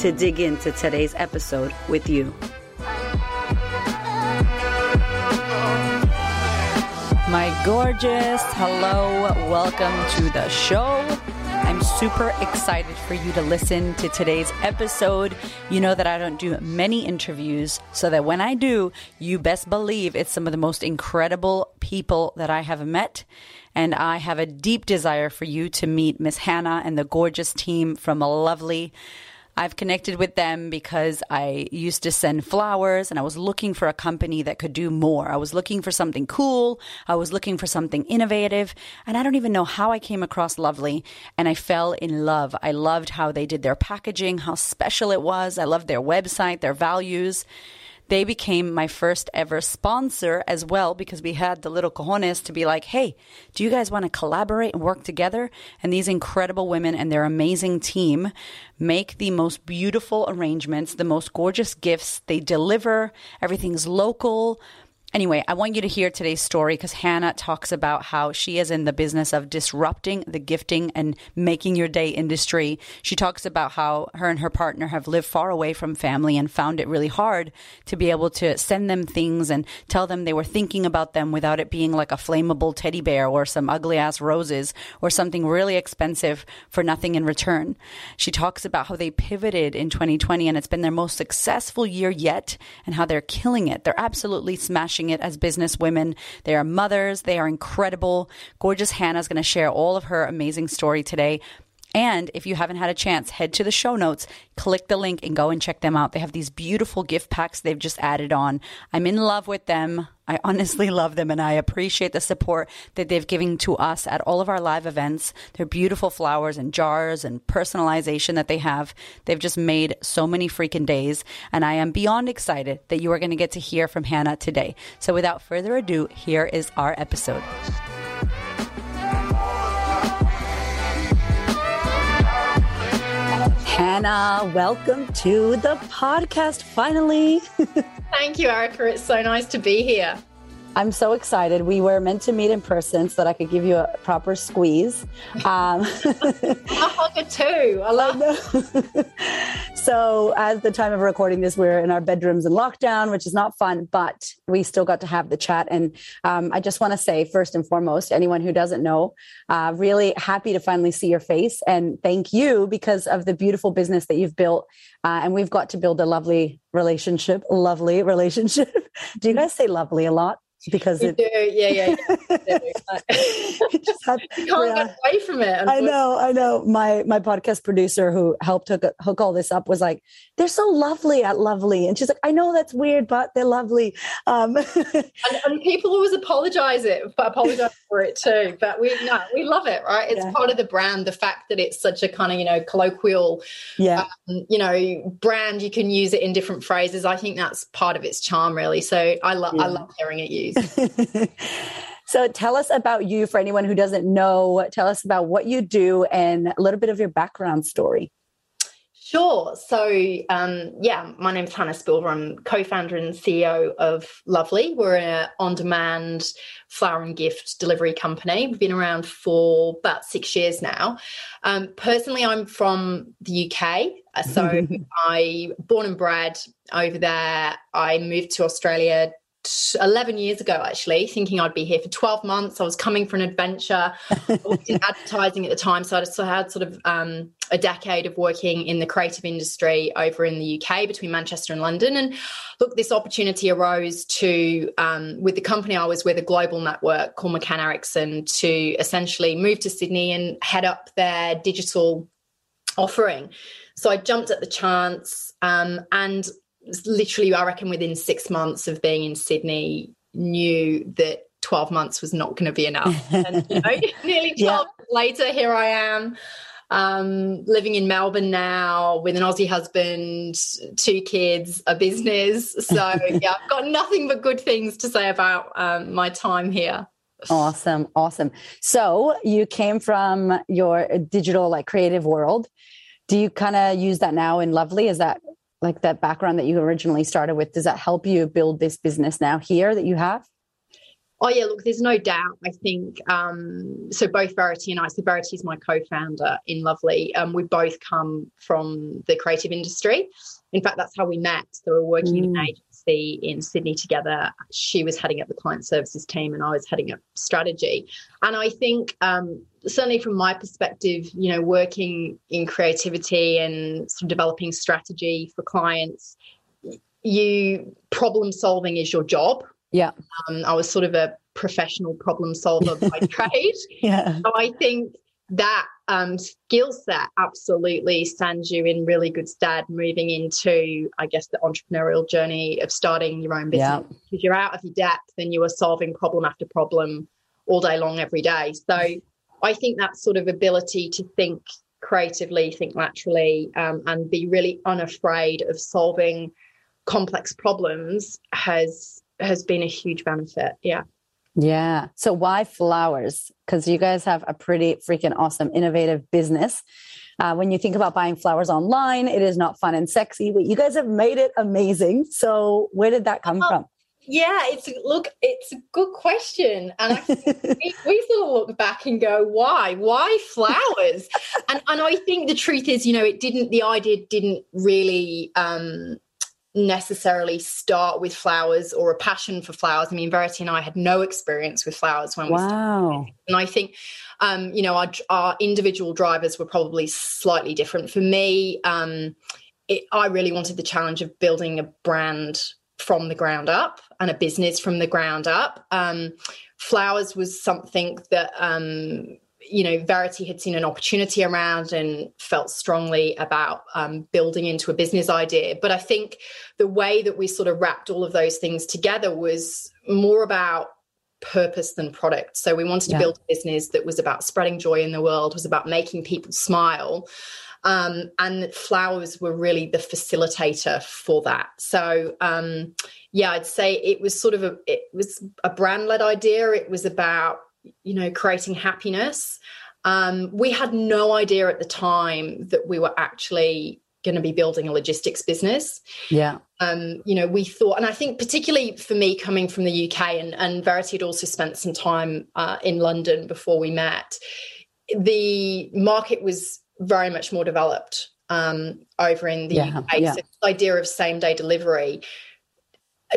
to dig into today's episode with you. My gorgeous, hello, welcome to the show. I'm super excited for you to listen to today's episode. You know that I don't do many interviews, so that when I do, you best believe it's some of the most incredible people that I have met. And I have a deep desire for you to meet Miss Hannah and the gorgeous team from a Lovely. I've connected with them because I used to send flowers and I was looking for a company that could do more. I was looking for something cool. I was looking for something innovative. And I don't even know how I came across Lovely and I fell in love. I loved how they did their packaging, how special it was. I loved their website, their values they became my first ever sponsor as well because we had the little cojones to be like, hey, do you guys want to collaborate and work together? And these incredible women and their amazing team make the most beautiful arrangements, the most gorgeous gifts. They deliver, everything's local. Anyway, I want you to hear today's story because Hannah talks about how she is in the business of disrupting the gifting and making your day industry. She talks about how her and her partner have lived far away from family and found it really hard to be able to send them things and tell them they were thinking about them without it being like a flammable teddy bear or some ugly ass roses or something really expensive for nothing in return. She talks about how they pivoted in 2020 and it's been their most successful year yet and how they're killing it. They're absolutely smashing it as business women. They are mothers. They are incredible. Gorgeous Hannah is going to share all of her amazing story today. And if you haven't had a chance, head to the show notes, click the link, and go and check them out. They have these beautiful gift packs they've just added on. I'm in love with them. I honestly love them, and I appreciate the support that they've given to us at all of our live events. They're beautiful flowers and jars and personalization that they have. They've just made so many freaking days, and I am beyond excited that you are going to get to hear from Hannah today. So without further ado, here is our episode. Hannah, welcome to the podcast finally. Thank you, Erica. It's so nice to be here. I'm so excited. We were meant to meet in person so that I could give you a proper squeeze. Um, a hug too. I love that. So, as the time of recording this, we're in our bedrooms in lockdown, which is not fun, but we still got to have the chat. And um, I just want to say, first and foremost, anyone who doesn't know, uh, really happy to finally see your face and thank you because of the beautiful business that you've built. Uh, and we've got to build a lovely relationship, lovely relationship. Do you guys say lovely a lot? Because it, do. yeah, yeah, yeah. it just had, you can't yeah. get away from it. I know, I know. My my podcast producer who helped hook, hook all this up was like, "They're so lovely at Lovely," and she's like, "I know that's weird, but they're lovely." Um, and, and, people always apologize it, apologize for it too. But we no, we love it, right? It's yeah. part of the brand. The fact that it's such a kind of you know colloquial, yeah, um, you know, brand. You can use it in different phrases. I think that's part of its charm, really. So I love yeah. I love hearing it used. So tell us about you for anyone who doesn't know. Tell us about what you do and a little bit of your background story. Sure. So, um, yeah, my name is Hannah Spilva. I'm co-founder and CEO of Lovely. We're an on-demand flower and gift delivery company. We've been around for about six years now. Um, personally, I'm from the UK, so I born and bred over there. I moved to Australia 11 years ago actually thinking i'd be here for 12 months. I was coming for an adventure. I was in advertising at the time so i had sort of um, a decade of working in the creative industry over in the uk between manchester and london. And look this opportunity arose to um, with the company i was with a global network called mccann erickson to essentially move to sydney and head up their digital offering. So i jumped at the chance um, and literally, I reckon within six months of being in Sydney, knew that 12 months was not going to be enough. And, you know, nearly 12 yeah. later, here I am. um, living in Melbourne now with an Aussie husband, two kids, a business. So, yeah, I've got nothing but good things to say about um, my time here. Awesome. Awesome. So, you came from your digital, like creative world. Do you kind of use that now in Lovely? Is that like that background that you originally started with? Does that help you build this business now here that you have? Oh yeah, look, there's no doubt. I think um, so. Both Verity and I. So Verity is my co-founder in Lovely. Um, we both come from the creative industry. In fact, that's how we met. So we we're working mm. in an mm. In Sydney together. She was heading up the client services team, and I was heading up strategy. And I think um, certainly from my perspective, you know, working in creativity and sort of developing strategy for clients, you problem solving is your job yeah. Um, I was sort of a professional problem solver by trade. Yeah. So I think that um, skill set absolutely stands you in really good stead moving into, I guess, the entrepreneurial journey of starting your own business. Yeah. Because you're out of your depth and you are solving problem after problem all day long, every day. So I think that sort of ability to think creatively, think laterally, um, and be really unafraid of solving complex problems has has been a huge benefit. Yeah. Yeah. So why flowers? Because you guys have a pretty freaking awesome, innovative business. Uh, when you think about buying flowers online, it is not fun and sexy, but you guys have made it amazing. So where did that come from? Yeah, it's look, it's a good question, and I, we, we sort of look back and go, why, why flowers? and and I think the truth is, you know, it didn't. The idea didn't really um, necessarily start with flowers or a passion for flowers. I mean, Verity and I had no experience with flowers when we wow. started. And I think, um, you know, our, our individual drivers were probably slightly different. For me, um, it, I really wanted the challenge of building a brand from the ground up and a business from the ground up. Um, flowers was something that um, you know, Verity had seen an opportunity around and felt strongly about um, building into a business idea. But I think the way that we sort of wrapped all of those things together was more about purpose than product. So we wanted to build a business that was about spreading joy in the world, was about making people smile. Um, and flowers were really the facilitator for that. So um, yeah, I'd say it was sort of a it was a brand led idea. It was about you know, creating happiness. Um, we had no idea at the time that we were actually going to be building a logistics business. Yeah. Um, you know, we thought, and I think particularly for me coming from the UK and, and Verity had also spent some time uh, in London before we met, the market was very much more developed um, over in the yeah, UK. Yeah. So the idea of same day delivery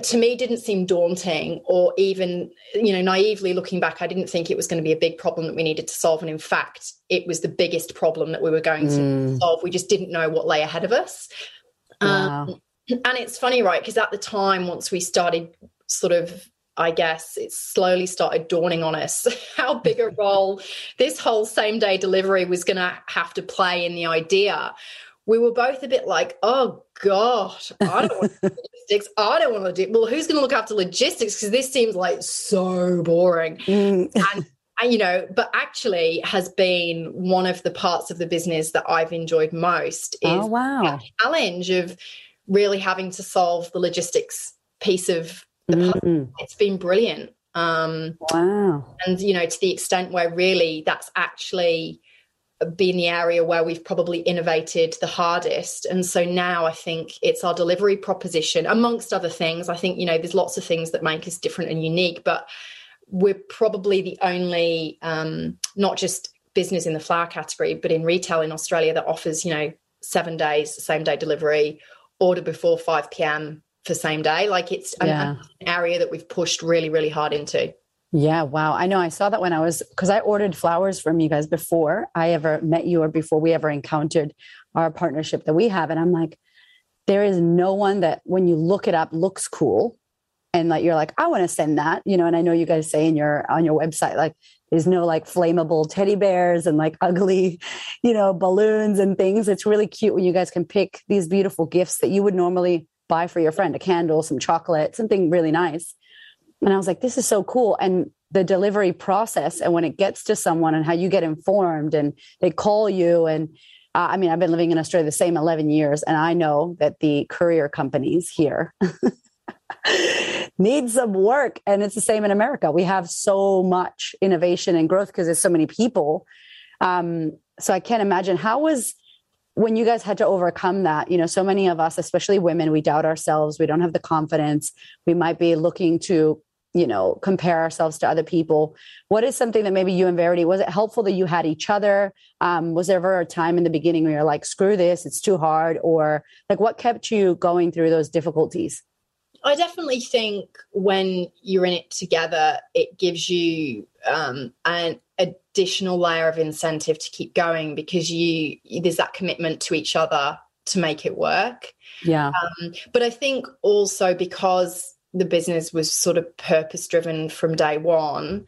to me didn't seem daunting or even you know naively looking back i didn't think it was going to be a big problem that we needed to solve. And in fact it was the biggest problem that we were going to mm. solve. We just didn't know what lay ahead of us. Wow. um, and it's funny right? Because at the time once we started sort of I guess it slowly started dawning on us how big a role this whole same day delivery was going to have to play in the idea we were both a bit like, oh gosh, I don't want logistics. I don't want to do. Well, who's going to look after logistics? Because this seems like so boring. Mm. and, and you know, but actually has been one of the parts of the business that I've enjoyed most. Is oh wow, challenge of really having to solve the logistics piece of the. Mm. It's been brilliant. Um, wow, and you know, to the extent where really that's actually been the area where we've probably innovated the hardest. And so now I think it's our delivery proposition, amongst other things. I think, you know, there's lots of things that make us different and unique, but we're probably the only, um, not just business in the flower category, but in retail in Australia that offers, you know, seven days, same day delivery, order before 5 p.m. for same day. Like it's yeah. an area that we've pushed really, really hard into. Yeah, wow. I know I saw that when I was because I ordered flowers from you guys before I ever met you or before we ever encountered our partnership that we have. And I'm like, there is no one that when you look it up looks cool and like you're like, I want to send that, you know, and I know you guys say in your on your website, like there's no like flammable teddy bears and like ugly, you know, balloons and things. It's really cute when you guys can pick these beautiful gifts that you would normally buy for your friend, a candle, some chocolate, something really nice And I was like, this is so cool. And the delivery process and when it gets to someone and how you get informed and they call you and uh, I mean, I've been living in Australia the same 11 years, and I know that the courier companies here need some work. And it's the same in America. We have so much innovation and growth because there's so many people. Um, so I can't imagine how was when you guys had to overcome that you know so many of us especially women we doubt ourselves we don't have the confidence we might be looking to you know compare ourselves to other people? What is something that maybe you and verity was it helpful that you had each other? Um, was there ever a time in the beginning where you're like screw this it's too hard or like what kept you going through those difficulties? I definitely think when you're in it together it gives you um, an additional layer of incentive to keep going because you there's that commitment to each other to make it work. Yeah. Um, but i think also because the business was sort of purpose driven from day one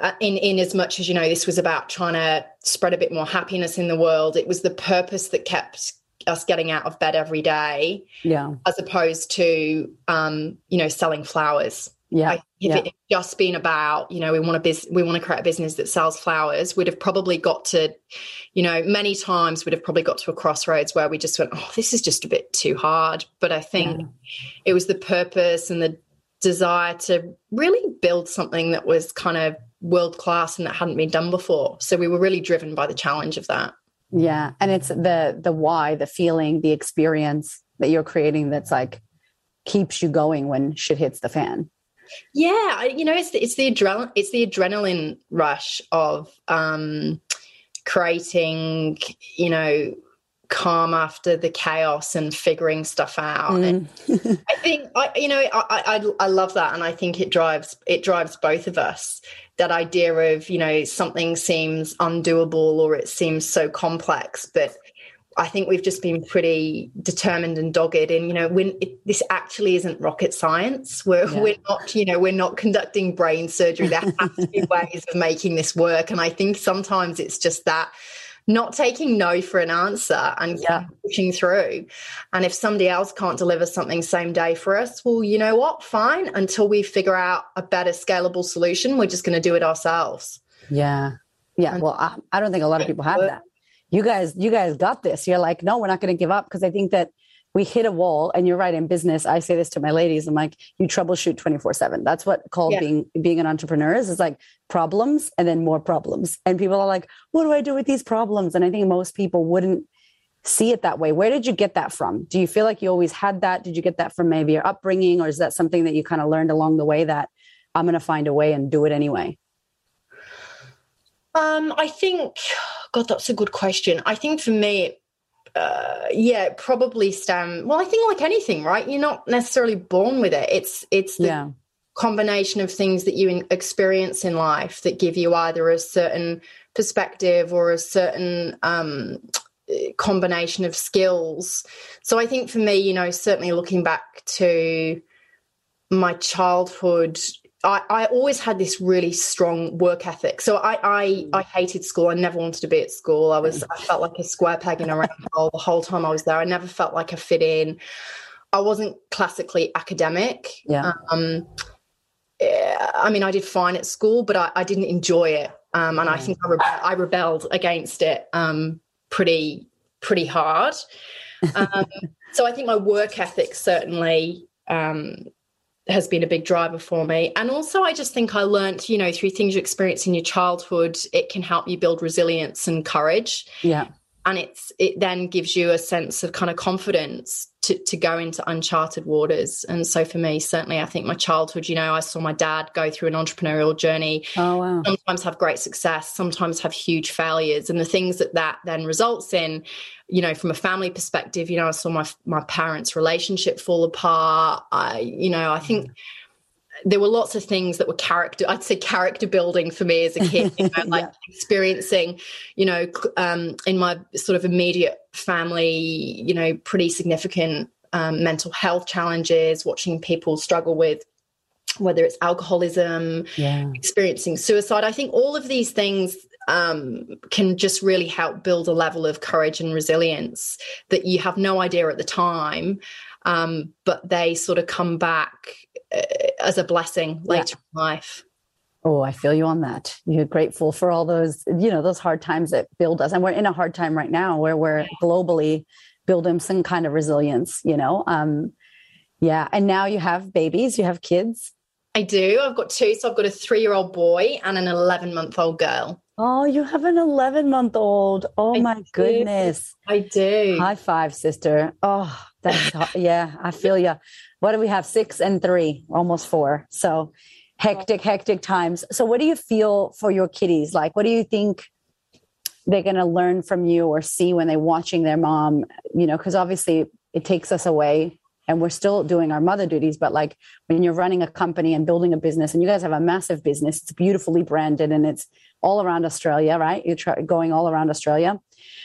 uh, in in as much as you know this was about trying to spread a bit more happiness in the world it was the purpose that kept us getting out of bed every day yeah. as opposed to um you know selling flowers yeah. if yeah. it just been about, you know, we want to biz- we want to create a business that sells flowers, we'd have probably got to, you know, many times we'd have probably got to a crossroads where we just went, oh, this is just a bit too hard. But I think yeah. it was the purpose and the desire to really build something that was kind of world class and that hadn't been done before. So we were really driven by the challenge of that. Yeah, and it's the the why, the feeling, the experience that you're creating that's like keeps you going when shit hits the fan. Yeah, you know, it's the, it's the adrenaline it's the adrenaline rush of um, creating, you know, calm after the chaos and figuring stuff out. Mm. And I think I, you know, I, I I love that, and I think it drives it drives both of us. That idea of you know something seems undoable or it seems so complex, but I think we've just been pretty determined and dogged. And you know, when it, this actually isn't rocket science, we're yeah. we're not, you know, we're not conducting brain surgery. There have to be ways of making this work. And I think sometimes it's just that not taking no for an answer and yeah. pushing through. And if somebody else can't deliver something same day for us, well, you know what? Fine. Until we figure out a better scalable solution, we're just going to do it ourselves. Yeah. Yeah. Well, I, I don't think a lot of people have that you guys, you guys got this. You're like, no, we're not going to give up. Because I think that we hit a wall and you're right in business i say this to my ladies i'm like you troubleshoot 24 7 that's what called yeah. being being an entrepreneur is is like problems and then more problems. And people are like what do i do with these problems? And i think most people wouldn't see it that way. Where did you get that from? Do you feel like you always had that? Did you get that from maybe your upbringing or is that something that you kind of learned along the way that i'm going to find a way and do it anyway? Um, I think, God, that's a good question. I think for me, uh, yeah, probably stem. Well, I think like anything, right? You're not necessarily born with it. It's it's the yeah. combination of things that you experience in life that give you either a certain perspective or a certain um, combination of skills. So I think for me, you know, certainly looking back to my childhood I, I always had this really strong work ethic. So I, I, mm. I hated school. I never wanted to be at school. I was I felt like a square peg in a round hole the whole time I was there. I never felt like I fit in. I wasn't classically academic. Yeah. Um, I mean, I did fine at school, but I, I didn't enjoy it. Um, and. I think I, rebe- I, rebelled against it um, pretty pretty hard. Um, so I think my work ethic certainly um, has been a big driver for me. And also, I just think I learned, you know, through things you experience in your childhood, it can help you build resilience and courage. Yeah. And it's it then gives you a sense of kind of confidence to, to go into uncharted waters. And so for me, certainly, I think my childhood, you know, I saw my dad go through an entrepreneurial journey. Oh, wow. Sometimes have great success, sometimes have huge failures. And the things that that then results in you know, from a family perspective, you know, I saw my my parents' relationship fall apart. I, you know, I think mm. There were lots of things that were character i'd say character building for me as a kid you know, like yeah. experiencing you know um, in my sort of immediate family you know pretty significant um, mental health challenges watching people struggle with whether it's alcoholism yeah. experiencing suicide i think all of these things um, can just really help build a level of courage and resilience that you have no idea at the time, um, but they sort of come back as a blessing later yeah. in life. Oh, I feel you on that. You're grateful for all those, you know, those hard times that build us. And we're in a hard time right now where we're globally building some kind of resilience, you know. Um, yeah. And now you have babies, you have kids. I do. I've got two. So I've got a three year old boy and an 11 month old girl. Oh, you have an 11 month old. Oh, I my do. goodness. I do. High five, sister. Oh, that's, yeah, I feel you. What do we have? Six and three, almost four. So hectic, hectic times. So, what do you feel for your kiddies? Like, what do you think they're going to learn from you or see when they're watching their mom? You know, because obviously it takes us away and we're still doing our mother duties. But like when you're running a company and building a business, and you guys have a massive business, it's beautifully branded and it's all around Australia, right? You're try- going all around Australia.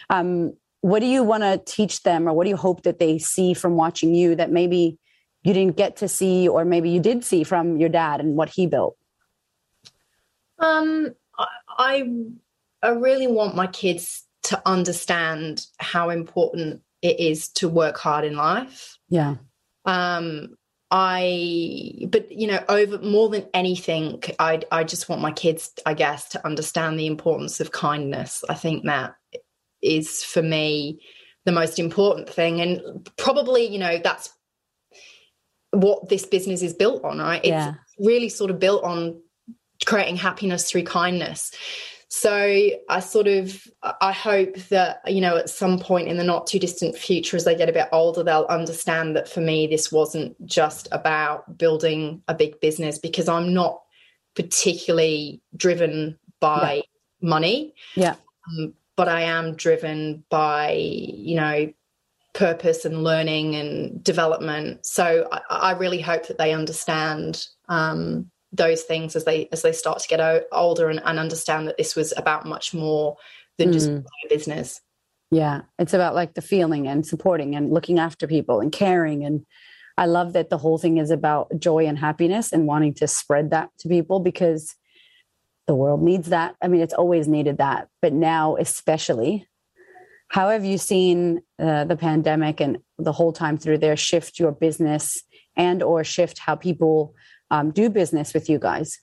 Um, what do you want to teach them, or what do you hope that they see from watching you that maybe you didn't get to see, or maybe you did see from your dad and what he built? Um, I I really want my kids to understand how important it is to work hard in life. Yeah. Um, I, but you know, over more than anything, I, I just want my kids, I guess, to understand the importance of kindness. I think that is for me the most important thing, and probably, you know, that's what this business is built on, right? It's yeah. really sort of built on creating happiness through kindness. So I sort of I hope that you know at some point in the not too distant future as they get a bit older they'll understand that for me this wasn't just about building a big business because I'm not particularly driven by yeah. money. Yeah. Um, but I am driven by you know purpose and learning and development. So I, I really hope that they understand um, those things as they as they start to get older and, and understand that this was about much more than mm. just a business. Yeah, it's about like the feeling and supporting and looking after people and caring and I love that the whole thing is about joy and happiness and wanting to spread that to people because the world needs that. I mean, it's always needed that, but now especially. How have you seen uh, the pandemic and the whole time through there shift your business and or shift how people um, do business with you guys?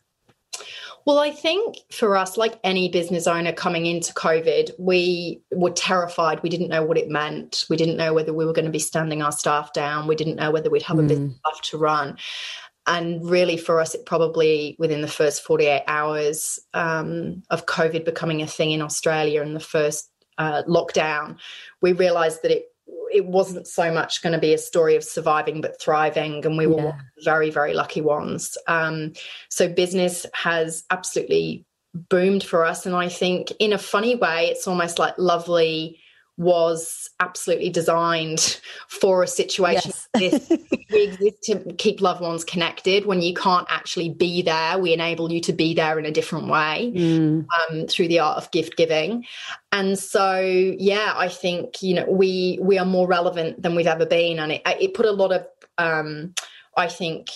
Well, I think for us, like any business owner coming into COVID, we were terrified. We didn't know what it meant. We didn't know whether we were going to be standing our staff down. We didn't know whether we'd have mm. a business left to run. And really, for us, it probably within the first 48 hours um, of COVID becoming a thing in Australia and the first uh, lockdown, we realized that it it wasn't so much going to be a story of surviving but thriving and we were yeah. very very lucky ones um, so business has absolutely boomed for us and i think in a funny way it's almost like lovely was absolutely designed for a situation yes. this. we exist to keep loved ones connected. When you can't actually be there, we enable you to be there in a different way mm. um, through the art of gift giving. And so, yeah, I think you know we we are more relevant than we've ever been, and it, it put a lot of um, I think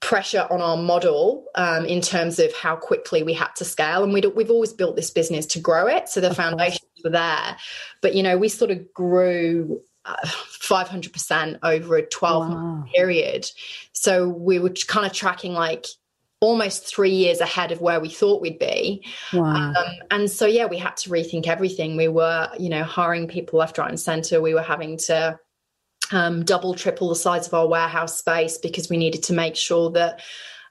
pressure on our model um, in terms of how quickly we had to scale. And we we've always built this business to grow it. So the foundations were there. But, you know, we sort of grew uh, 500% over a 12 wow. month period. So we were kind of tracking like almost three years ahead of where we thought we'd be. Wow. Um, and so, yeah, we had to rethink everything. We were, you know, hiring people left, right, and center. We were having to um, double, triple the size of our warehouse space because we needed to make sure that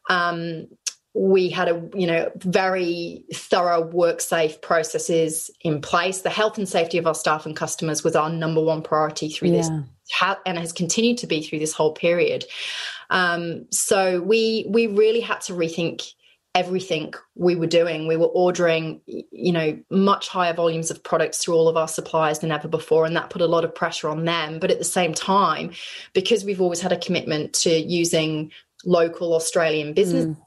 um, we had a you know very thorough work safe processes in place the health and safety of our staff and customers was our number one priority through yeah. this and has continued to be through this whole period um, so we we really had to rethink everything we were doing. We were ordering, you know, much higher volumes of products through all of our suppliers than ever before. And that put a lot of pressure on them. But at the same time, because we've always had a commitment to using local Australian businesses, mm.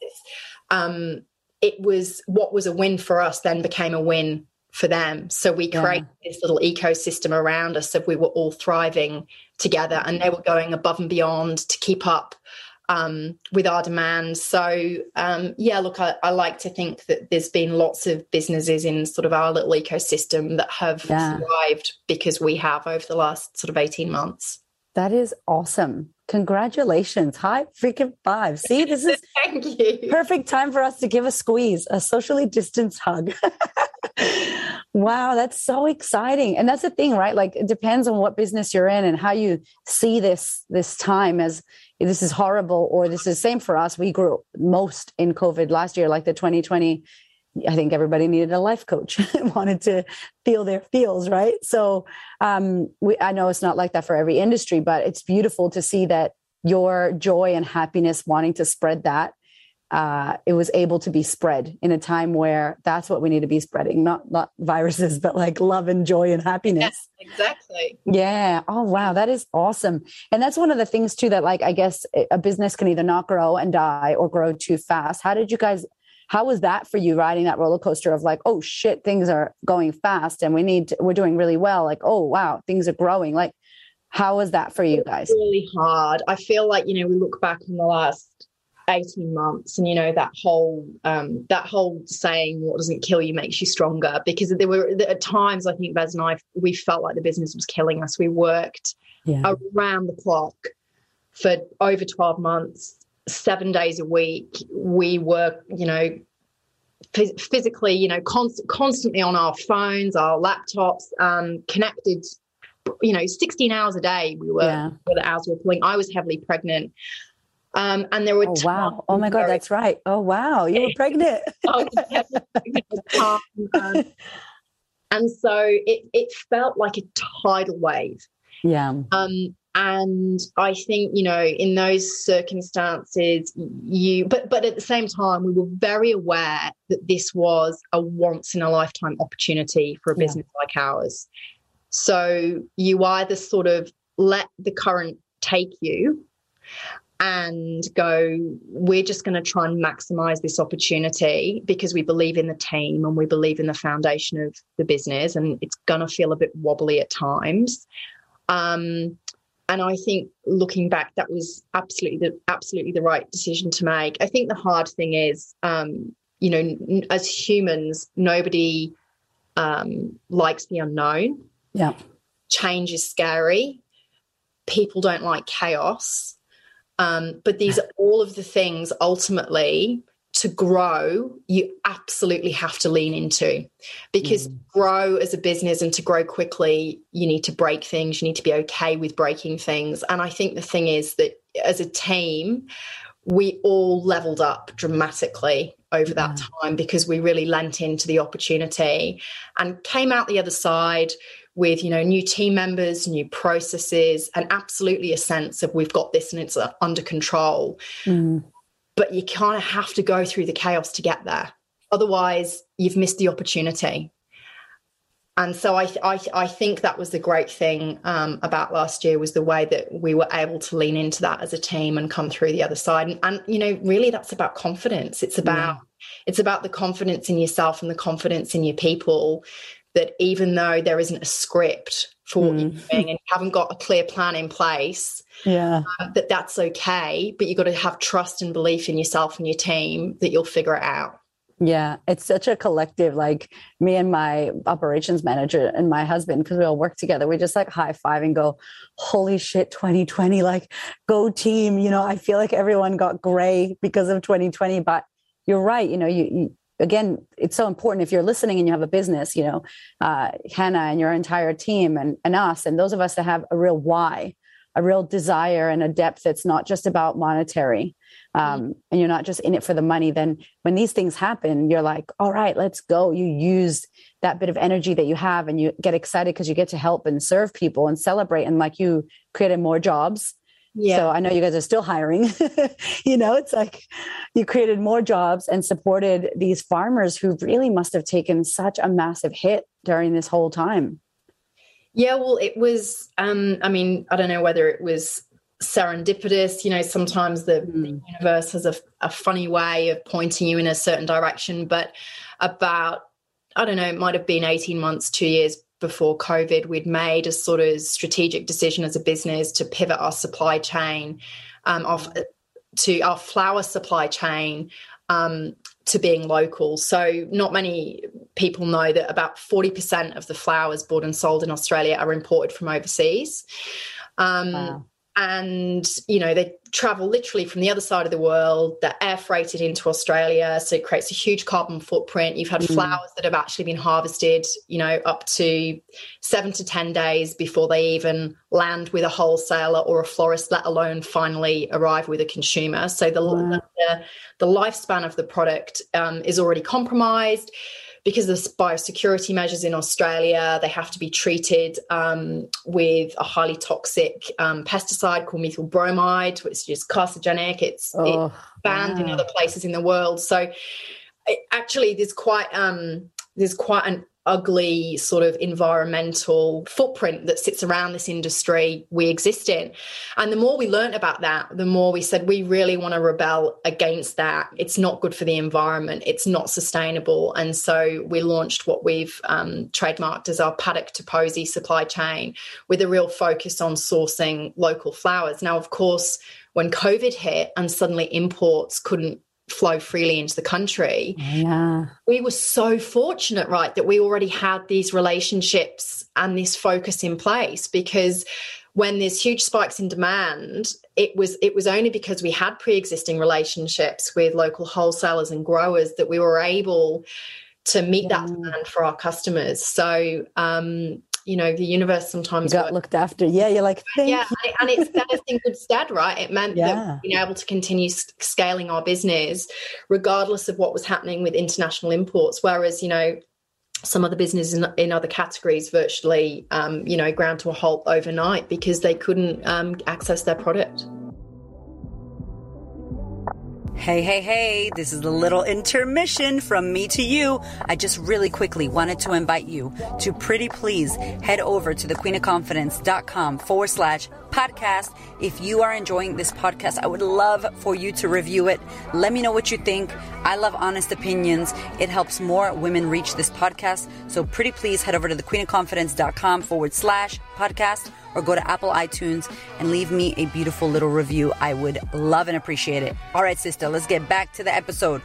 Um, it was what was a win for us then became a win for them. So we created yeah. this little ecosystem around us of we were all thriving together and they were going above and beyond to keep up um, with our demand. So, um, yeah, look, I, I, like to think that there's been lots of businesses in sort of our little ecosystem that have yeah. survived because we have over the last sort of 18 months. That is awesome. Congratulations. High freaking five. See, this is Thank you. perfect time for us to give a squeeze, a socially distanced hug. wow, that's so exciting. And that's the thing, right? Like it depends on what business you're in and how you see this this time as this is horrible or this is same for us. We grew most in COVID last year, like the 2020 I think everybody needed a life coach, wanted to feel their feels, right? So um, we, I know it's not like that for every industry, but it's beautiful to see that your joy and happiness wanting to spread that uh, it was able to be spread in a time where that's what we need to be spreading not not viruses but like love and joy and happiness. Yes, exactly. Yeah. Oh wow. That is awesome. And that's one of the things too that like i guess a business can either not grow and die or grow too fast. How did you guys how was that for you riding that roller coaster of like oh shit things are going fast and we need to, we're doing really well. Like oh wow things are growing. Like how was that for you guys? Really hard. I feel like you know we look back in the last 18 months and you know that whole um that whole saying what doesn't kill you makes you stronger because there were at times i think Baz and i we felt like the business was killing us. We worked yeah. around the clock for over 12 months seven days a week. We were, you know, physically, you know, const- constantly on our phones, our laptops, um, connected. You know, 16 hours a day we were, yeah. the hours we were pulling. I was heavily pregnant. Um, and there were oh, wow oh my god that's right oh wow you were pregnant oh, um, and so it it felt like a tidal wave yeah um and i think you know in those circumstances you but but at the same time we were very aware that this was a once in a lifetime opportunity for a business yeah. like ours so you either sort of let the current take you and go we're just going to try and maximize this opportunity because we believe in the team and we believe in the foundation of the business and it's going to feel a bit wobbly at times um, and I think looking back, that was absolutely the absolutely the right decision to make. I think the hard thing is, um, you know, as humans, nobody um, likes the unknown. Yeah, change is scary. People don't like chaos, um, but these are all of the things ultimately to grow, you absolutely have to lean into because mm. grow as a business and to grow quickly, you need to break things. You need to be okay with breaking things. And I think the thing is that as a team, we all leveled up dramatically over that time because we really lent into the opportunity and came out the other side with you know new team members new processes and absolutely a sense of we've got this and it's uh, under control mm but you kind of have to go through the chaos to get there. Otherwise, you've missed the opportunity. And so I, I, I think that was the great thing um, about last year was the way that we were able to lean into that as a team and come through the other side. And, and you know, really, that's about confidence. It's about yeah. it's about the confidence in yourself and the confidence in your people. That even though there isn't a script for mm. what you're doing and you haven't got a clear plan in place, yeah uh, that that's okay but you've got to have trust and belief in yourself and your team that you'll figure it out yeah, it's such a collective. Like me and my operations manager and my husband, because we all work together, we just like high five and go, "Holy shit, 2020! Like, go team!" You know, I feel like everyone got gray because of 2020, but you're right. You know, you, you again, it's so important if you're listening and you have a business. You know, uh, Hannah and your entire team and and us and those of us that have a real why a real desire and a depth that's not just about monetary um, mm-hmm. and you're not just in it for the money then when these things happen you're like all right let's go you use that bit of energy that you have and you get excited because you get to help and serve people and celebrate and like you created more jobs yeah. So I know you guys are still hiring. you know, it's like you created more jobs and supported these farmers who really must have taken such a massive hit during this whole time. Yeah, well, it was, um, I mean, I don't know whether it was serendipitous. You know, sometimes the, mm. the universe has a, a, funny way of pointing you in a certain direction, but about, I don't know, it might have been 18 months, two years before COVID, we'd made a sort of strategic decision as a business to pivot our supply chain um, off to our flower supply chain um, to being local. So, not many people know that about 40% of the flowers bought and sold in Australia are imported from overseas. Um, wow and you know they travel literally from the other side of the world. They're air freighted into australia so it creates a huge carbon footprint. You've had mm. flowers that have actually been harvested you know up to seven to ten days before they even land with a wholesaler or a florist let alone finally arrive with a consumer. So the, the, the, lifespan of the product um, is already compromised because of the biosecurity measures in Australia, they have to be treated um, with a highly toxic um, pesticide called methyl bromide, which is carcinogenic. It's, oh, it's banned in other places in the world. So it, actually, there's quite um, there's quite an ugly sort of environmental footprint that sits around this industry we exist in. And the more we learned about that, the more we said we really want to rebel against that. It's not good for the environment, it's not sustainable. And so we launched what we've um, trademarked as our paddock to posy supply chain with a real focus on sourcing local flowers. Now, of course, when COVID hit and suddenly imports couldn't flow freely into the country. Yeah. We were so fortunate, right, that we already had these relationships and this focus in place because when there's huge spikes in demand, it was it was only because we had pre-existing relationships with local wholesalers and growers that we were able to meet yeah. that demand for our customers. So um, you know the universe sometimes you got looked after yeah you're like yeah you. and it set us in good stead right it meant yeah. that being able to continue scaling our business regardless of what was happening with international imports whereas you know some of the businesses in, in other categories virtually um, you know ground to a halt overnight because they couldn't um, access their product Hey, hey, hey, this is a little intermission from me to you. I just really quickly wanted to invite you to pretty please head over to thequeenofconfidence.com forward slash podcast. If you are enjoying this podcast, I would love for you to review it. Let me know what you think. I love honest opinions. It helps more women reach this podcast. So pretty please head over to thequeenofconfidence.com forward slash podcast or go to Apple iTunes and leave me a beautiful little review. I would love and appreciate it. All right, sister, let's get back to the episode.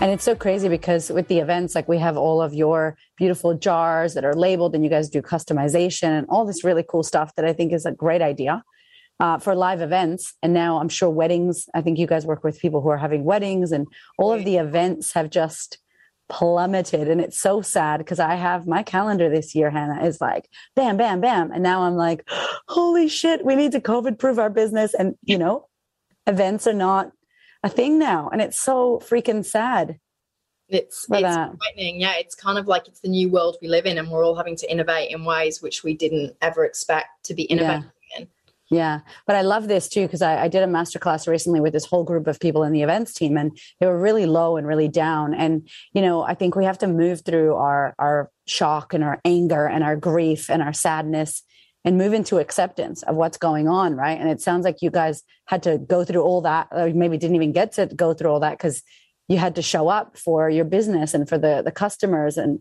And it's so crazy because with the events, like we have all of your beautiful jars that are labeled, and you guys do customization and all this really cool stuff that I think is a great idea. Uh, for live events. And now I'm sure weddings, I think you guys work with people who are having weddings, and all of the events have just plummeted. And it's so sad because I have my calendar this year, Hannah, is like bam, bam, bam. And now I'm like, holy shit, we need to COVID proof our business. And, you know, events are not a thing now, and it's so freaking sad. It's it's frightening. Yeah, it's kind of like it's the new world we live in, and we're all having to innovate in ways which we didn't ever expect to be innovating yeah. but I love this too because I, I, did a masterclass recently with this whole group of people in the events team, and they were really low and really down. And you know, I think we have to move through our our shock and our anger and our grief and our sadness and move into acceptance of what's going on, right? And it sounds like you guys had to go through all that, or maybe didn't even get to go through all that because you had to show up for your business and for the the customers. And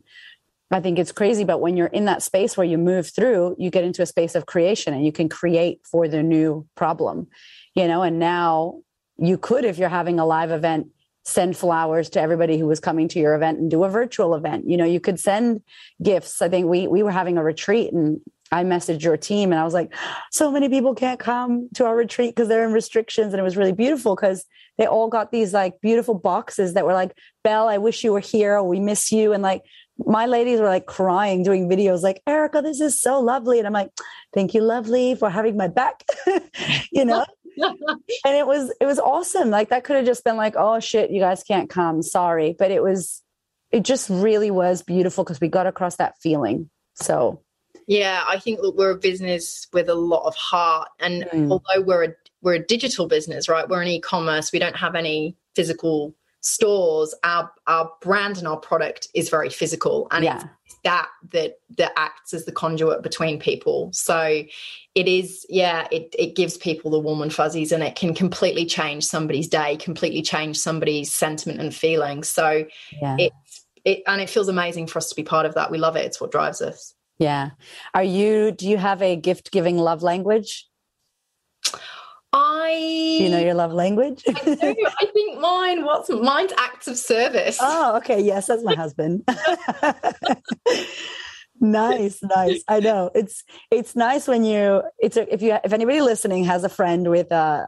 I think it's crazy, but when you're in that space where you move through, you get into a space of creation and you can create for the new problem, you know. And now you could, if you're having a live event, send flowers to everybody who was coming to your event and do a virtual event. You know, you could send gifts. I think we we were having a retreat and I messaged your team and I was like, so many people can't come to our retreat because they're in restrictions. And it was really beautiful because they all got these like beautiful boxes that were like, Belle, I wish you were here. we miss you. And like my ladies were like crying, doing videos like, Erica, this is so lovely. And I'm like, thank you, lovely, for having my back, you know? and it was it was awesome. Like that could have just been like, oh shit, you guys can't come. Sorry. But it was it just really was beautiful because we got across that feeling. So yeah, I think look, we're a business with a lot of heart, and mm. although we're a we're a digital business, right? We're an e-commerce. We don't have any physical stores. Our our brand and our product is very physical, and yeah. it's that that that acts as the conduit between people. So it is, yeah, it it gives people the warm and fuzzies, and it can completely change somebody's day, completely change somebody's sentiment and feeling. So yeah. it it and it feels amazing for us to be part of that. We love it. It's what drives us. Yeah. Are you, do you have a gift giving love language? I you know your love language. I do. I think mine. What's mine's acts of service. Oh, okay. Yes, that's my husband. nice, nice. I know it's it's nice when you it's a, if you if anybody listening has a friend with uh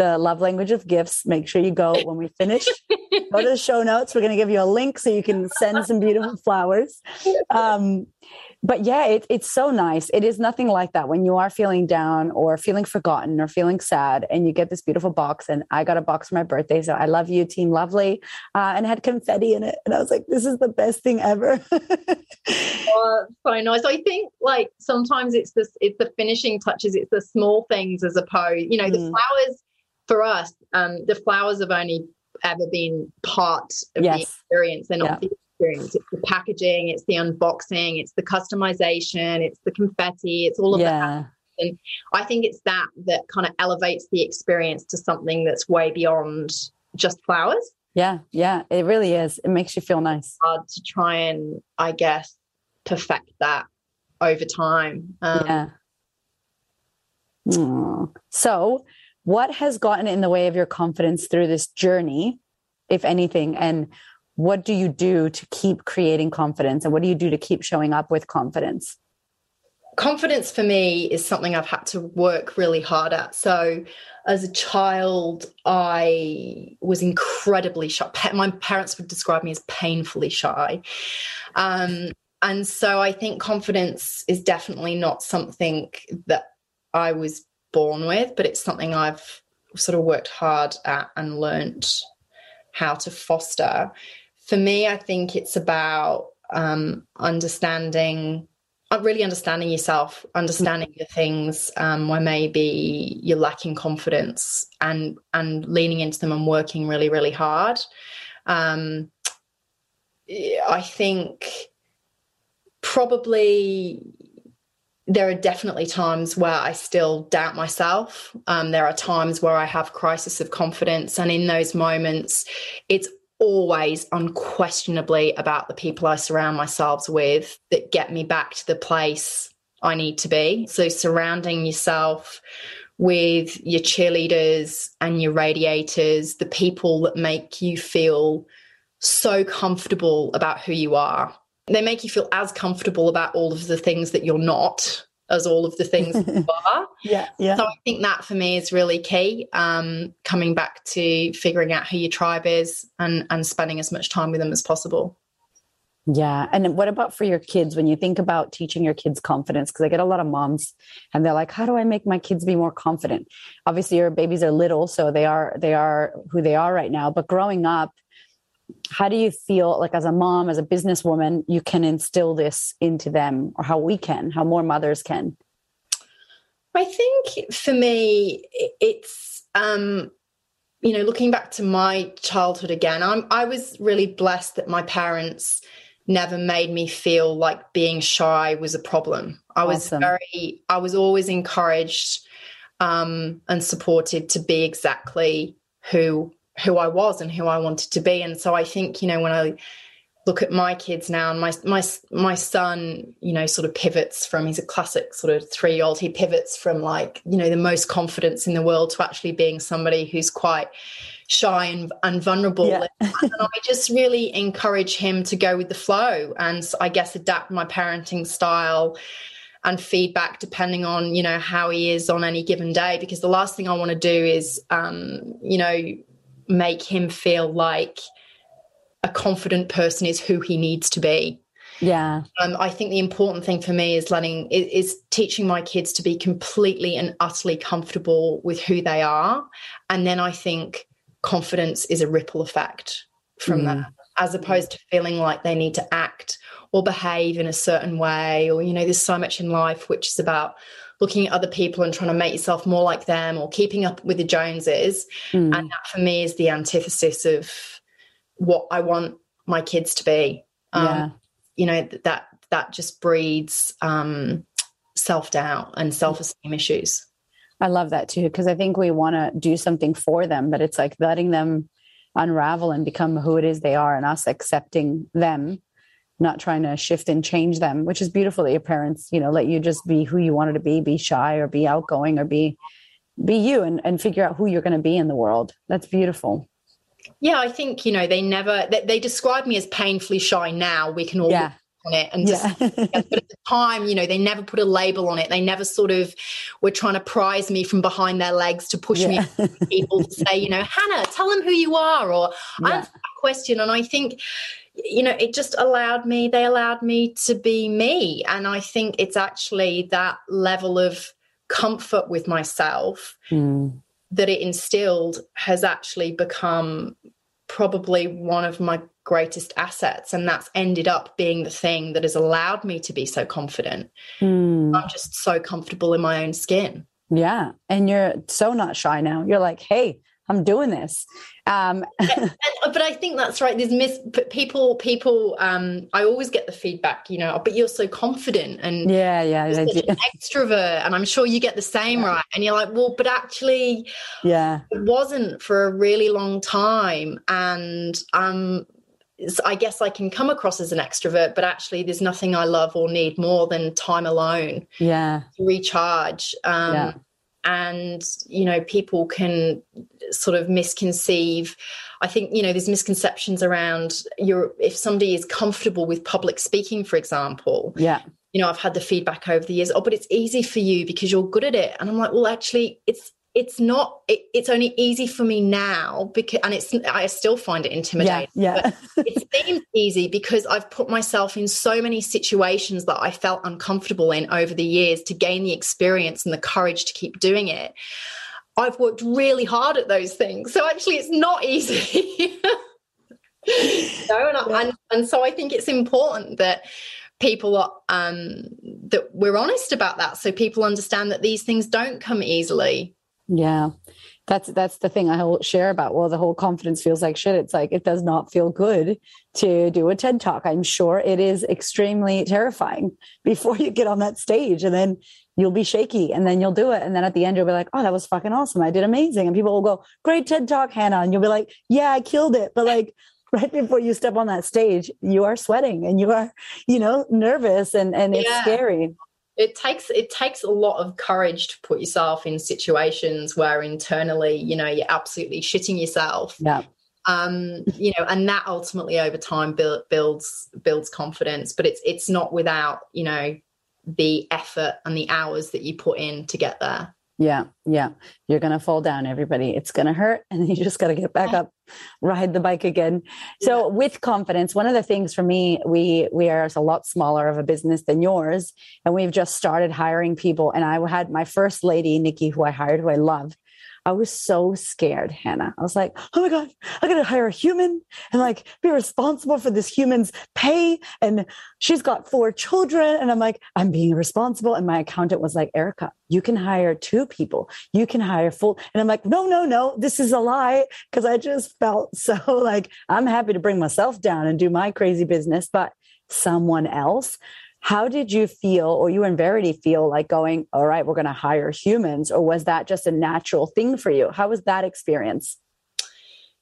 the love language of gifts. Make sure you go when we finish. go to the show notes. We're going to give you a link so you can send some beautiful flowers. Um, but yeah, it, it's so nice. It is nothing like that when you are feeling down or feeling forgotten or feeling sad, and you get this beautiful box. And I got a box for my birthday, so I love you, Team Lovely, uh, and had confetti in it. And I was like, this is the best thing ever. oh, so nice. I think like sometimes it's this, it's the finishing touches, it's the small things as opposed, you know, mm. the flowers for us. Um, the flowers have only ever been part of yes. the experience. They're not yeah. the experience. It's the packaging, it's the unboxing, it's the customization, it's the confetti, it's all of yeah. that. And I think it's that that kind of elevates the experience to something that's way beyond just flowers. Yeah, yeah, it really is. It makes you feel nice. Hard to try and, I guess, perfect that over time. Um, yeah. Aww. So, what has gotten in the way of your confidence through this journey, if anything? And what do you do to keep creating confidence? And what do you do to keep showing up with confidence? Confidence for me is something I've had to work really hard at. So, as a child, I was incredibly shy. My parents would describe me as painfully shy. Um, and so, I think confidence is definitely not something that I was born with, but it's something I've sort of worked hard at and learned how to foster. For me, I think it's about um, understanding, uh, really understanding yourself, understanding the things um, where maybe you're lacking confidence, and and leaning into them and working really, really hard. Um, I think probably there are definitely times where I still doubt myself. Um, there are times where I have crisis of confidence, and in those moments, it's always unquestionably about the people I surround myself with that get me back to the place I need to be. So surrounding yourself with your cheerleaders and your radiators, the people that make you feel so comfortable about who you are they make you feel as comfortable about all of the things that you're not as all of the things are. Yeah, yeah. So I think that for me is really key. Um, coming back to figuring out who your tribe is and and spending as much time with them as possible. Yeah. And what about for your kids when you think about teaching your kids confidence? Because I get a lot of moms and they're like, how do I make my kids be more confident? Obviously your babies are little, so they are they are who they are right now. But growing up, how do you feel like as a mom as a businesswoman you can instill this into them or how we can how more mothers can i think for me it's um you know looking back to my childhood again i'm i was really blessed that my parents never made me feel like being shy was a problem i was awesome. very i was always encouraged um and supported to be exactly who who I was and who I wanted to be. And so I think, you know, when I look at my kids now and my my my son, you know, sort of pivots from he's a classic sort of three year old. He pivots from like, you know, the most confidence in the world to actually being somebody who's quite shy and, and vulnerable. Yeah. and I just really encourage him to go with the flow and I guess adapt my parenting style and feedback depending on you know how he is on any given day because the last thing i want to do is um, you know make him feel like a confident person is who he needs to be. Yeah. Um, I think the important thing for me is letting is, is, teaching my kids to be completely and utterly comfortable with who they are, and then I think confidence is a ripple effect from mm. that, as opposed to feeling like they need to act or behave in a certain way, or you know, there's so much in life which is about looking at other people and trying to make yourself more like them or keeping up with the Joneses. Mm. And that for me is the antithesis of what I want my kids to be. Um, yeah. You know, that that just breeds um, self doubt and self esteem issues. I love that too, because I think we want to do something for them, but it's like letting them unravel and become who it is they are and us accepting them not trying to shift and change them, which is beautiful that your parents, you know, let you just be who you wanted to be, be shy or be outgoing or be be you and, and figure out who you're going to be in the world. That's beautiful. Yeah, I think, you know, they never, they, they describe me as painfully shy now. We can all yeah on it and just but at the time you know they never put a label on it they never sort of were trying to prize me from behind their legs to push yeah. me people to say you know hannah tell them who you are or yeah. answer that question and i think you know it just allowed me they allowed me to be me and i think it's actually that level of comfort with myself mm. that it instilled has actually become probably one of my greatest assets and that's ended up being the thing that has allowed me to be so confident. Mm. i'm just so comfortable in my own skin. Yeah and you're so not shy now. You're like hey i'm doing this um and, and, but i think that's right there's mis people people um i always get the feedback you know but you're so confident and yeah yeah an extrovert and i'm sure you get the same yeah. right and you're like well but actually yeah it wasn't for a really long time and um I guess I can come across as an extrovert, but actually, there's nothing I love or need more than time alone. Yeah, to recharge. Um, yeah. And you know, people can sort of misconceive. I think you know there's misconceptions around your if somebody is comfortable with public speaking, for example. Yeah. You know, I've had the feedback over the years. Oh, but it's easy for you because you're good at it. And I'm like, well, actually, it's it's not it, it's only easy for me now because and it's i still find it intimidating. Yeah, yeah. it seems easy because i've put myself in so many situations that i felt uncomfortable in over the years to gain the experience and the courage to keep doing it. I've worked really hard at those things. So actually it's not easy. No, and, I, and, and so i think it's important that people are um that we're honest about that. So people understand that these things don't come easily yeah. That's that's the thing I will share about. Well, the whole confidence feels like shit. It's like it does not feel good to do a TED talk. I'm sure it is extremely terrifying before you get on that stage, and then you'll be shaky, and then you'll do it, and then at the end you'll be like, "Oh, that was fucking awesome! I did amazing!" And people will go, "Great TED talk, Hannah," and you'll be like, "Yeah, I killed it." But like right before you step on that stage, you are sweating and you are, you know, nervous and and it's yeah. scary it takes it takes a lot of courage to put yourself in situations where internally you know you're absolutely shitting yourself. Yeah. Um you know and that ultimately over time build, builds builds confidence but it's it's not without you know the effort and the hours that you put in to get there yeah, yeah. You're going to fall down, everybody. It's going to hurt. And you just got to get back up, ride the bike again. So, yeah. with confidence, one of the things for me, we, we are a lot smaller of a business than yours. And we've just started hiring people. And I had my first lady, Nikki, who I hired, who I love. I was so scared, Hannah. I was like, oh my God, I gotta hire a human and like be responsible for this human's pay. And she's got four children. And I'm like, I'm being responsible. And my accountant was like, Erica, you can hire two people. You can hire full. And I'm like, no, no, no, this is a lie. Cause I just felt so like I'm happy to bring myself down and do my crazy business, but someone else how did you feel, or you and Verity feel like going, all right, we're going to hire humans? Or was that just a natural thing for you? How was that experience?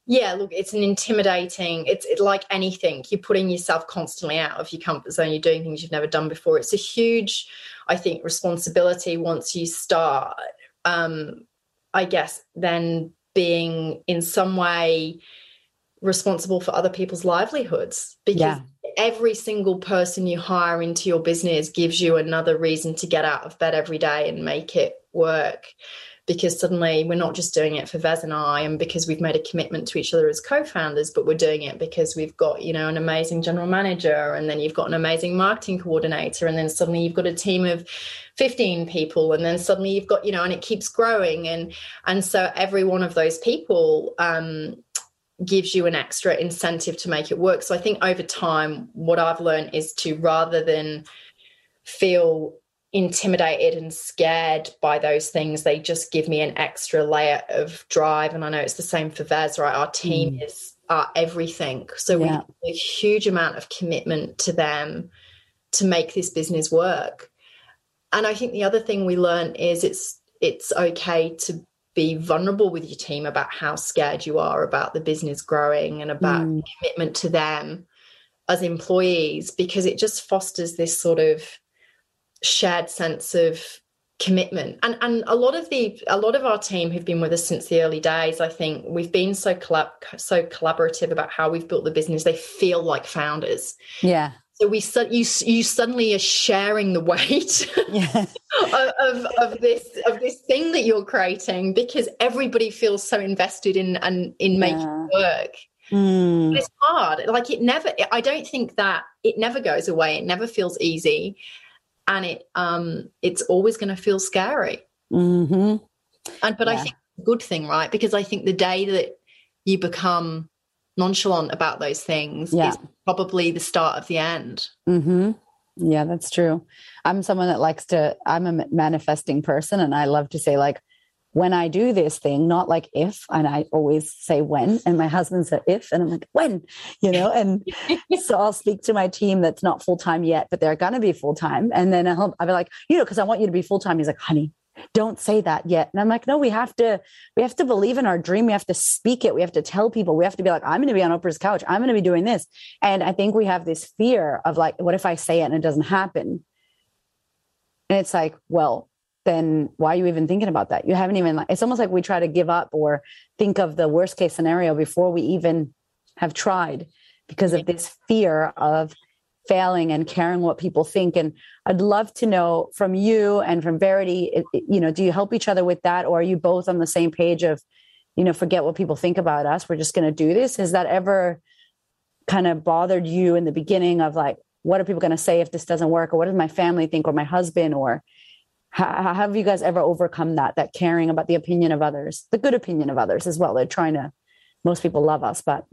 Yeah, look, it's an intimidating, it's like anything. You're putting yourself constantly out of your comfort zone. You're doing things you've never done before. It's a huge, I think, responsibility once you start. Um, I guess then being in some way responsible for other people's livelihoods because yeah every single person you hire into your business gives you another reason to get out of bed every day and make it work. Because suddenly we're not just doing it for Vez and I and because we've made a commitment to each other as co-founders, but we're doing it because we've got, you know, an amazing general manager and then you've got an amazing marketing coordinator and then suddenly you've got a team of 15 people and then suddenly you've got, you know, and it keeps growing. And and so every one of those people um gives you an extra incentive to make it work. So I think over time, what I've learned is to rather than feel intimidated and scared by those things, they just give me an extra layer of drive. And I know it's the same for Vez, right? Our team mm. is our everything. So yeah. we have a huge amount of commitment to them to make this business work. And I think the other thing we learn is it's it's okay to be vulnerable with your team about how scared you are about the business growing and about mm. commitment to them as employees because it just fosters this sort of shared sense of commitment. And and a lot of the a lot of our team who've been with us since the early days i think we've been so collab so collaborative about how we've built the business. They feel like founders. Yeah so we you you suddenly are sharing the weight yeah. of, of this of this thing that you're creating because everybody feels so invested in and in making yeah. work mm. it's hard like it never i don't think that it never goes away it never feels easy and it um it's always going to feel scary mm-hmm. and but yeah. i think good thing right because i think the day that you become nonchalant about those things yeah. is probably the start of the end mm-hmm. yeah that's true i'm someone that likes to i'm a manifesting person and i love to say like when I do this thing, not like if, and I always say when, and my husband said if, and I'm like, when, you know, and so I'll speak to my team that's not full time yet, but they're going to be full time. And then I'll, I'll be like, you know, because I want you to be full time. He's like, honey, don't say that yet. And I'm like, no, we have to, we have to believe in our dream. We have to speak it. We have to tell people. We have to be like, I'm going to be on Oprah's couch. I'm going to be doing this. And I think we have this fear of like, what if I say it and it doesn't happen? And it's like, well, then why are you even thinking about that? You haven't even, it's almost like we try to give up or think of the worst case scenario before we even have tried because of this fear of failing and caring what people think. And I'd love to know from you and from Verity, it, it, you know, do you help each other with that? Or are you both on the same page of, you know, forget what people think about us. We're just going to do this. Has that ever kind of bothered you in the beginning of like, what are people going to say if this doesn't work? Or what does my family think or my husband or, how, have you guys ever overcome that that caring about the opinion of others the good opinion of others as well they're trying to most people love us but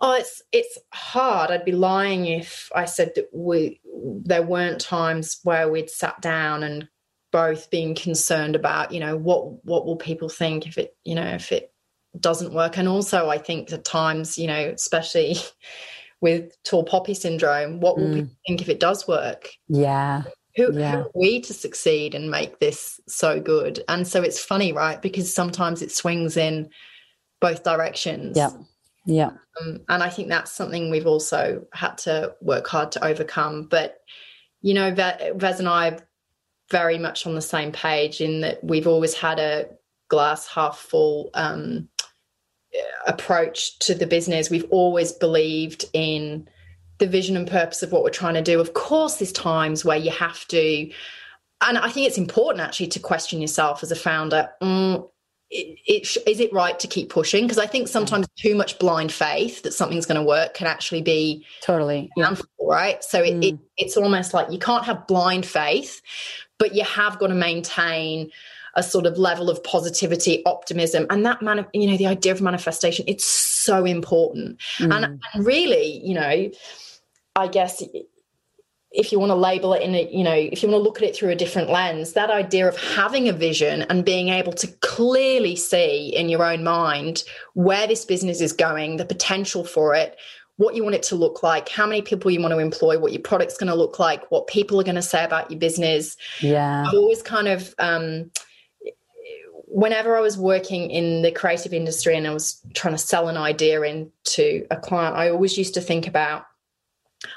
oh it's it's hard i'd be lying if i said that we there weren't times where we'd sat down and both being concerned about you know what what will people think if it you know if it doesn't work and also i think at times you know especially with tall poppy syndrome what will mm. people think if it does work yeah who, yeah. who, are we to succeed and make this so good? And so it's funny, right? Because sometimes it swings in both directions. Yeah. Yeah. Um, and I think that's something we've also had to work hard to overcome. But, you know, Vez and I are very much on the same page in that we've always had a glass half full um, approach to the business. We've always believed in the vision and purpose of what we're trying to do. Of course, there's times where you have to, and I think it's important actually to question yourself as a founder. Mm, it, it, is it right to keep pushing? Because I think sometimes too much blind faith that something's going to work can actually be totally harmful, right? So it, mm. it, it's almost like you can't have blind faith, but you have got to maintain a sort of level of positivity, optimism, and that man, you know, the idea of manifestation. It's so important, mm. and, and really, you know I guess if you want to label it in a, you know, if you want to look at it through a different lens, that idea of having a vision and being able to clearly see in your own mind where this business is going, the potential for it, what you want it to look like, how many people you want to employ, what your product's going to look like, what people are going to say about your business. Yeah. I always kind of, um, whenever I was working in the creative industry and I was trying to sell an idea into a client, I always used to think about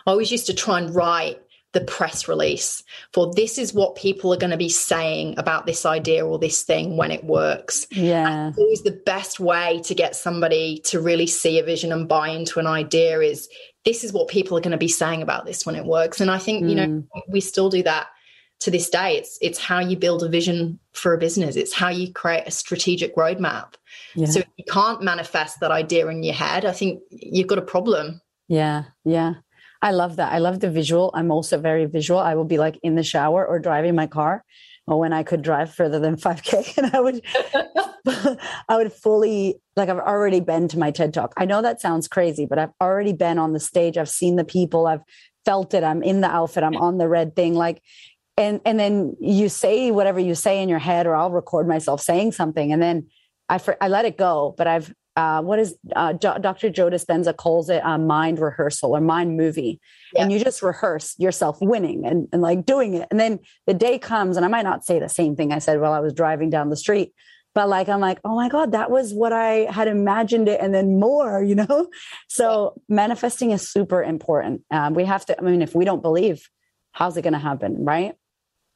I always used to try and write the press release for this is what people are going to be saying about this idea or this thing when it works. Yeah. And always the best way to get somebody to really see a vision and buy into an idea is this is what people are going to be saying about this when it works. And I think, mm. you know, mm. we still do that to this day. It's it's how you build a vision for a business. It's how you create a strategic roadmap. Yeah. So if you can't manifest that idea in your head, I think you've got a problem. Yeah, yeah. I love that. I love the visual. I'm also very visual. I will be like in the shower or driving my car or when I could drive further than 5k and I would I would fully like I've already been to my TED talk. I know that sounds crazy, but I've already been on the stage. I've seen the people. I've felt it. I'm in the outfit. I'm on the red thing like and and then you say whatever you say in your head or I'll record myself saying something and then I I let it go, but I've uh, what is uh, Dr. Joe Dispenza calls it a mind rehearsal or mind movie. Yeah. And you just rehearse yourself winning and, and like doing it. And then the day comes, and I might not say the same thing I said while I was driving down the street, but like, I'm like, oh my God, that was what I had imagined it. And then more, you know? So yeah. manifesting is super important. Um, we have to, I mean, if we don't believe, how's it going to happen? Right.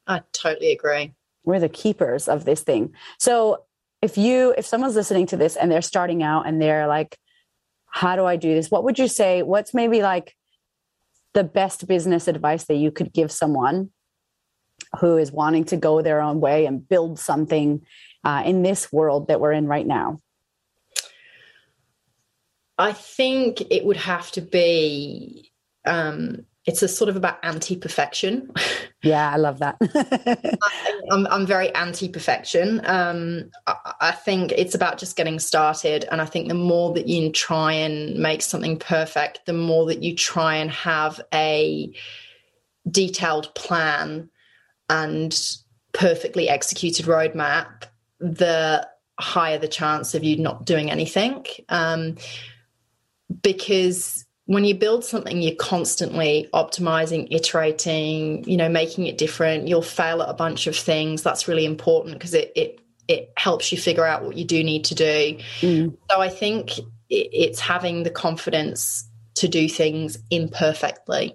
I totally agree. We're the keepers of this thing. So if you if someone's listening to this and they're starting out and they're like, how do I do this? What would you say? What's maybe like the best business advice that you could give someone who is wanting to go their own way and build something uh, in this world that we're in right now? I think it would have to be um, it's a sort of about anti-perfection. Yeah, I love that. I'm, I'm very anti-perfection. Um, I, I, think it's about just getting started, and I think the more that you try and make something perfect, the more that you try and have a detailed plan and perfectly executed roadmap, the higher the chance of you not doing anything. Um, because when you build something you're constantly optimizing iterating you know making it different. You'll fail at a bunch of things. That's really important because it, it it helps you figure out what you do need to do. Mm. so i think it's having the confidence to do things imperfectly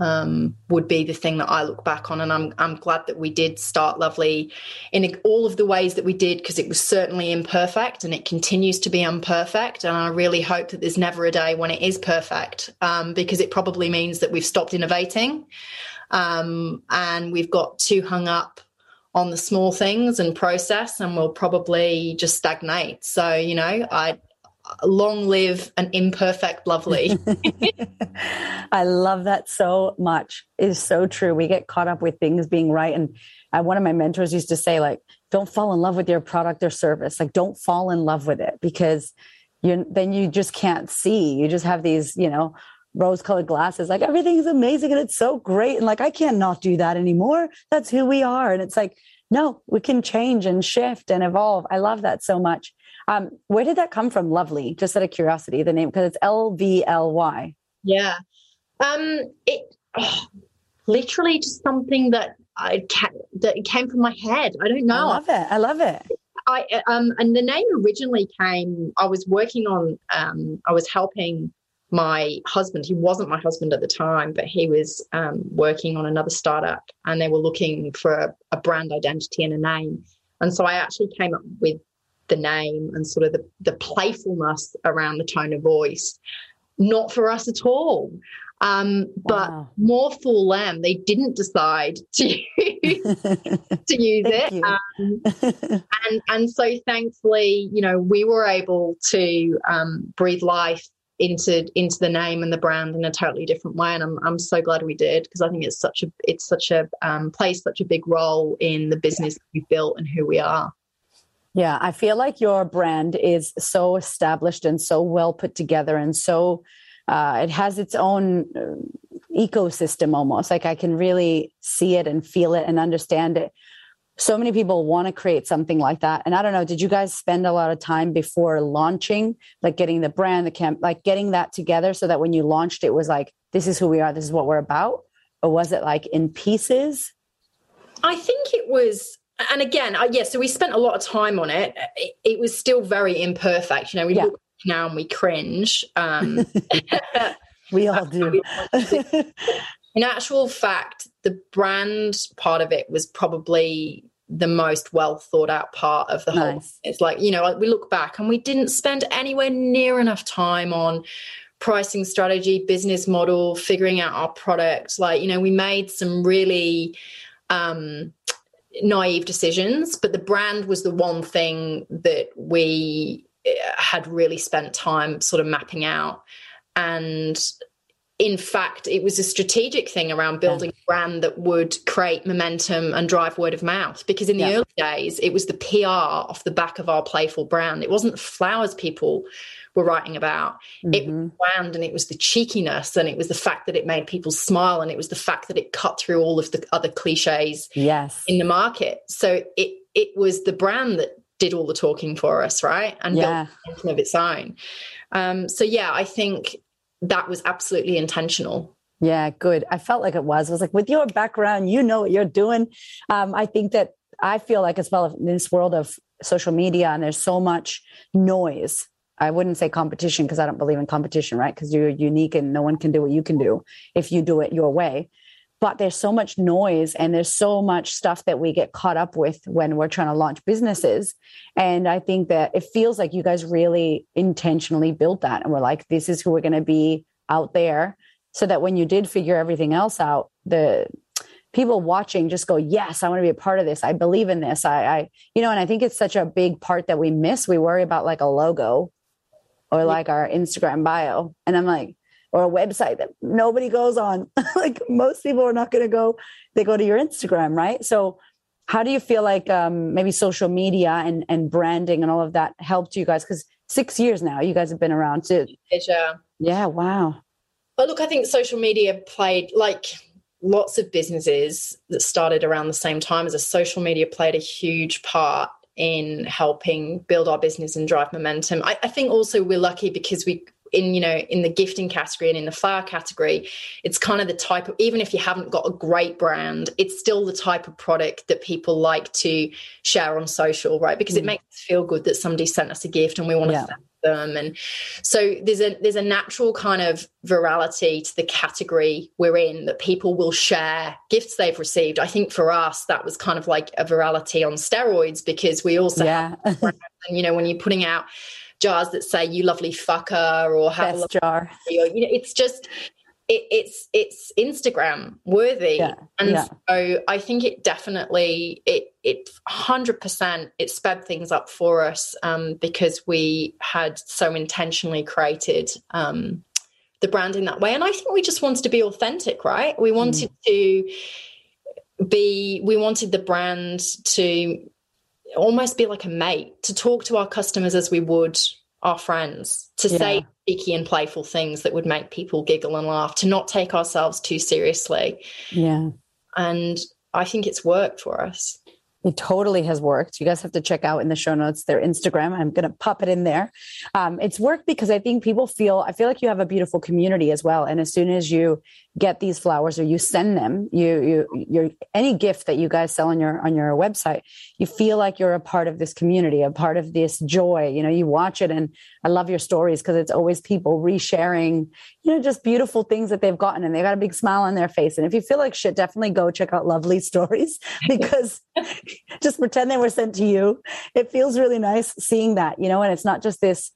um, would be the thing that I look back on. And I'm, I'm glad that we did start Lovely in all of the ways that we did because it was certainly imperfect and it continues to be imperfect. And I really hope that there's never a day when it is perfect um, because it probably means that we've stopped innovating um, and we've got too hung up on the small things and process and we'll probably just stagnate. So, you know, I long live an imperfect lovely. I love that so much. It is so true. We get caught up with things being right. And uh, one of my mentors used to say, like, don't fall in love with your product or service. Like, don't fall in love with it because you then you just can't see. You just have these, you know, rose colored glasses, like everything's amazing and it's so great. And like, I can't not do that anymore. That's who we are. And it's like, no, we can change and shift and evolve. I love that so much. Um, where did that come from? Lovely, just out of curiosity, the name because it's L V L Y. Yeah, um, it oh, literally just something that I that came from my head. I don't know. I love it. I love it. I um, and the name originally came. I was working on. Um, I was helping my husband. He wasn't my husband at the time, but he was um, working on another startup, and they were looking for a, a brand identity and a name. And so I actually came up with the name and sort of the, the playfulness around the tone of voice. Not for us at all. Um, but wow. more for them, they didn't decide to to use it, um, and and so thankfully, you know, we were able to um, breathe life into into the name and the brand in a totally different way, and I'm I'm so glad we did because I think it's such a it's such a um, plays such a big role in the business we've built and who we are. Yeah, I feel like your brand is so established and so well put together and so uh, it has its own uh, ecosystem almost. Like I can really see it and feel it and understand it. So many people want to create something like that. And I don't know, did you guys spend a lot of time before launching, like getting the brand, the camp, like getting that together so that when you launched, it was like, this is who we are, this is what we're about? Or was it like in pieces? I think it was and again, uh, yeah, so we spent a lot of time on it. It, it was still very imperfect. You know, we yeah. look now and we cringe. Um, we all do. In actual fact, the brand part of it was probably the most well thought out part of the nice. whole. It's like, you know, like we look back and we didn't spend anywhere near enough time on pricing strategy, business model, figuring out our product. Like, you know, we made some really um naive decisions, but the brand was the one thing that we eh, had really spent time sort of mapping out. And in fact, it was a strategic thing around building yeah. a brand that would create momentum and drive word of mouth. Because in the yeah. early days, it was the PR off the back of our playful brand. It wasn't the flowers people were writing about. Mm-hmm. It was brand and it was the cheekiness and it was the fact that it made people smile and it was the fact that it cut through all of the other cliches yes. in the market. So it it was the brand that did all the talking for us, right? And yeah. built something of its own. Um, so yeah, I think that was absolutely intentional. Yeah, good. I felt like it was. I was like, with your background, you know what you're doing. Um, I think that I feel like as well in this world of social media and there's so much noise I wouldn't say competition because I don't believe in competition, right? Because you're unique and no one can do what you can do if you do it your way. but there's so much noise and there's so much stuff that we get caught up with when we're trying to launch businesses. And i think that it feels like you guys really intentionally built that and we're like this is who we're going to be out there. So that when you did figure everything else out the people watching just go yes i want to be a part of this. I believe in this. I, I you know and i think it's such a big part that we miss. We worry about like a logo or like our instagram bio and i'm like or a website that nobody goes on. like most people are not going to go, they go to your Instagram, right? So, how do you feel like um, maybe social media and, and branding and all of that helped you guys? Because six years now, you guys have been around too. Yeah. Yeah. Wow. But look, I think social media played like lots of businesses that started around the same time as a social media played a huge part in helping build our business and drive momentum. I, I think also we're lucky because we in you know in the gifting category and in the flower category it's kind of the type of even if you haven't got a great brand it's still the type of product that people like to share on social right because mm. it makes us feel good that somebody sent us a gift and we want to yeah. thank them and so there's a there's a natural kind of virality to the category we're in that people will share gifts they've received i think for us that was kind of like a virality on steroids because we also yeah. have and you know when you're putting out jars that say "you lovely fucker" or "have Best a jar." Or, you know, it's just it, it's it's Instagram worthy, yeah, and yeah. so I think it definitely it it hundred percent it sped things up for us um, because we had so intentionally created um, the brand in that way, and I think we just wanted to be authentic, right? We wanted mm. to be we wanted the brand to almost be like a mate to talk to our customers as we would our friends, to yeah. say cheeky and playful things that would make people giggle and laugh, to not take ourselves too seriously. Yeah. And I think it's worked for us. It totally has worked. You guys have to check out in the show notes their Instagram. I'm going to pop it in there. Um, it's worked because I think people feel, I feel like you have a beautiful community as well. And as soon as you get these flowers or you send them you you you're any gift that you guys sell on your on your website you feel like you're a part of this community a part of this joy you know you watch it. And i love your stories because it's always people resharing you know just beautiful things that they've gotten and they got a big smile on their face. And if you feel like shit definitely go check out lovely stories because just pretend they were sent to you. It feels really nice seeing that you know and it's not just this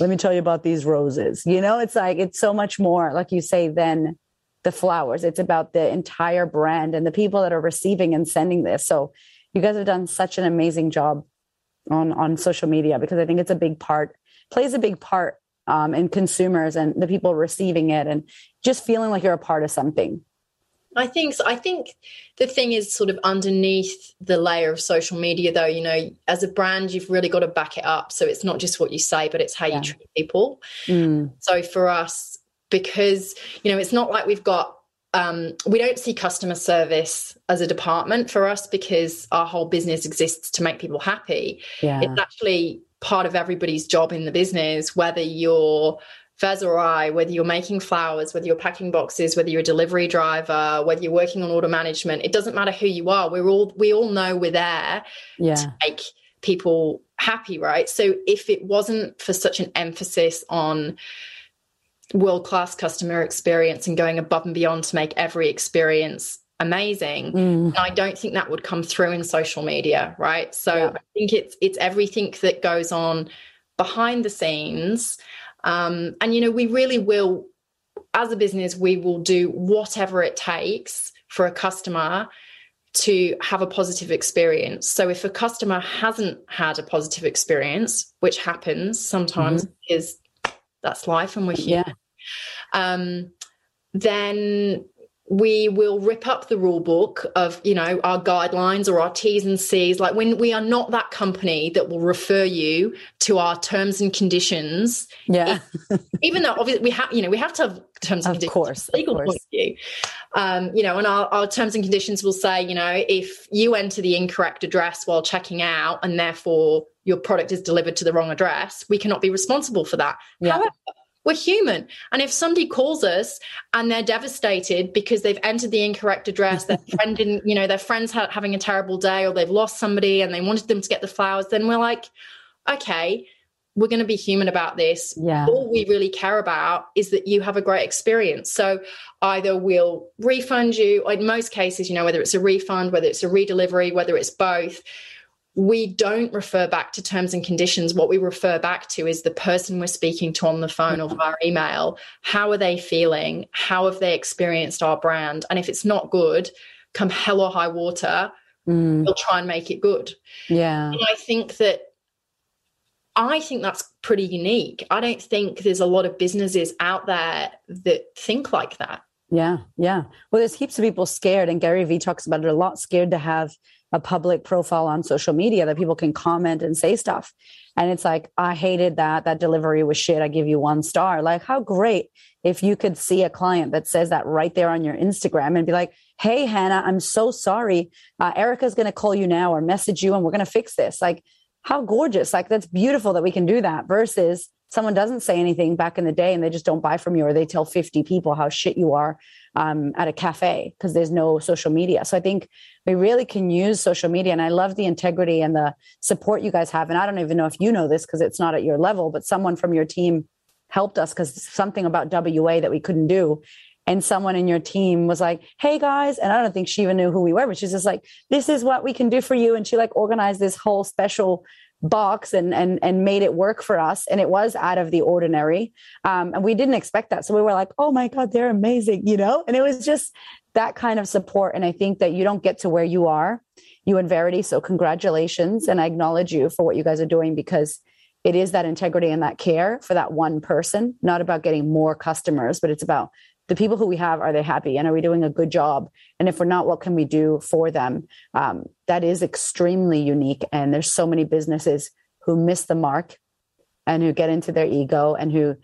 let me tell you about these roses. You know it's like it's so much more like you say than the flowers. It's about the entire brand and the people that are receiving and sending this. So you guys have done such an amazing job on on social media because I think it's a big part, plays a big part um, in consumers and the people receiving it and just feeling like you're a part of something. I think so. I think the thing is sort of underneath the layer of social media, though. You know, as a brand, you've really got to back it up. So it's not just what you say, but it's how yeah. you treat people. Mm. So for us, because you know it's not like we've got um, we don't see customer service as a department for us because our whole business exists to make people happy. Yeah. It's actually part of everybody's job in the business, whether you're Vez or I, whether you're making flowers, whether you're packing boxes, whether you're a delivery driver, whether you're working on order management, it doesn't matter who you are. We're all we all know we're there yeah. to make people happy, right? So if it wasn't for such an emphasis on world class customer experience and going above and beyond to make every experience amazing mm. i don't think that would come through in social media right so yeah. i think it's it's everything that goes on behind the scenes um, and you know we really will as a business we will do whatever it takes for a customer to have a positive experience so if a customer hasn't had a positive experience which happens sometimes mm-hmm. is that's life and we're here. Yeah. Um, then we will rip up the rule book of you know our guidelines or our t's and c's like when we are not that company that will refer you to our terms and conditions yeah even though obviously we have you know we have to have terms and of conditions course legal of course. point of view um, you know and our, our terms and conditions will say you know if you enter the incorrect address while checking out and therefore your product is delivered to the wrong address we cannot be responsible for that yeah. however we're human. And if somebody calls us and they're devastated because they've entered the incorrect address, their friend didn't, you know, their friend's ha- having a terrible day or they've lost somebody and they wanted them to get the flowers, then we're like, okay, we're going to be human about this. Yeah. All we really care about is that you have a great experience. So either we'll refund you, or in most cases, you know, whether it's a refund, whether it's a redelivery, whether it's both, we don't refer back to terms and conditions. What we refer back to is the person we're speaking to on the phone or via email. How are they feeling? How have they experienced our brand? And if it's not good, come hell or high water, mm. we'll try and make it good. Yeah. And I think that I think that's pretty unique. I don't think there's a lot of businesses out there that think like that. Yeah, yeah. Well, there's heaps of people scared, and Gary Vee talks about it a lot, scared to have a public profile on social media that people can comment and say stuff. And it's like, I hated that. That delivery was shit. I give you one star. Like, how great if you could see a client that says that right there on your Instagram and be like, hey, Hannah, I'm so sorry. Uh, Erica's going to call you now or message you and we're going to fix this. Like, how gorgeous. Like, that's beautiful that we can do that versus someone doesn't say anything back in the day and they just don't buy from you or they tell 50 people how shit you are um, at a cafe because there's no social media. So I think we really can use social media. And I love the integrity and the support you guys have. And I don't even know if you know this because it's not at your level, but someone from your team helped us because something about WA that we couldn't do. And someone in your team was like, Hey guys. And I don't think she even knew who we were, but she's just like, This is what we can do for you. And she like organized this whole special box and and and made it work for us and it was out of the ordinary. Um, and we didn't expect that. So we were like oh my god they're amazing you know? And it was just that kind of support. And i think that you don't get to where you are you and verity. So congratulations and i acknowledge you for what you guys are doing because it is that integrity and that care for that one person not about getting more customers but it's about the people who we have are they happy? And are we doing a good job? And if we're not what can we do for them? Um, that is extremely unique. And there's so many businesses who miss the mark and who get into their ego and who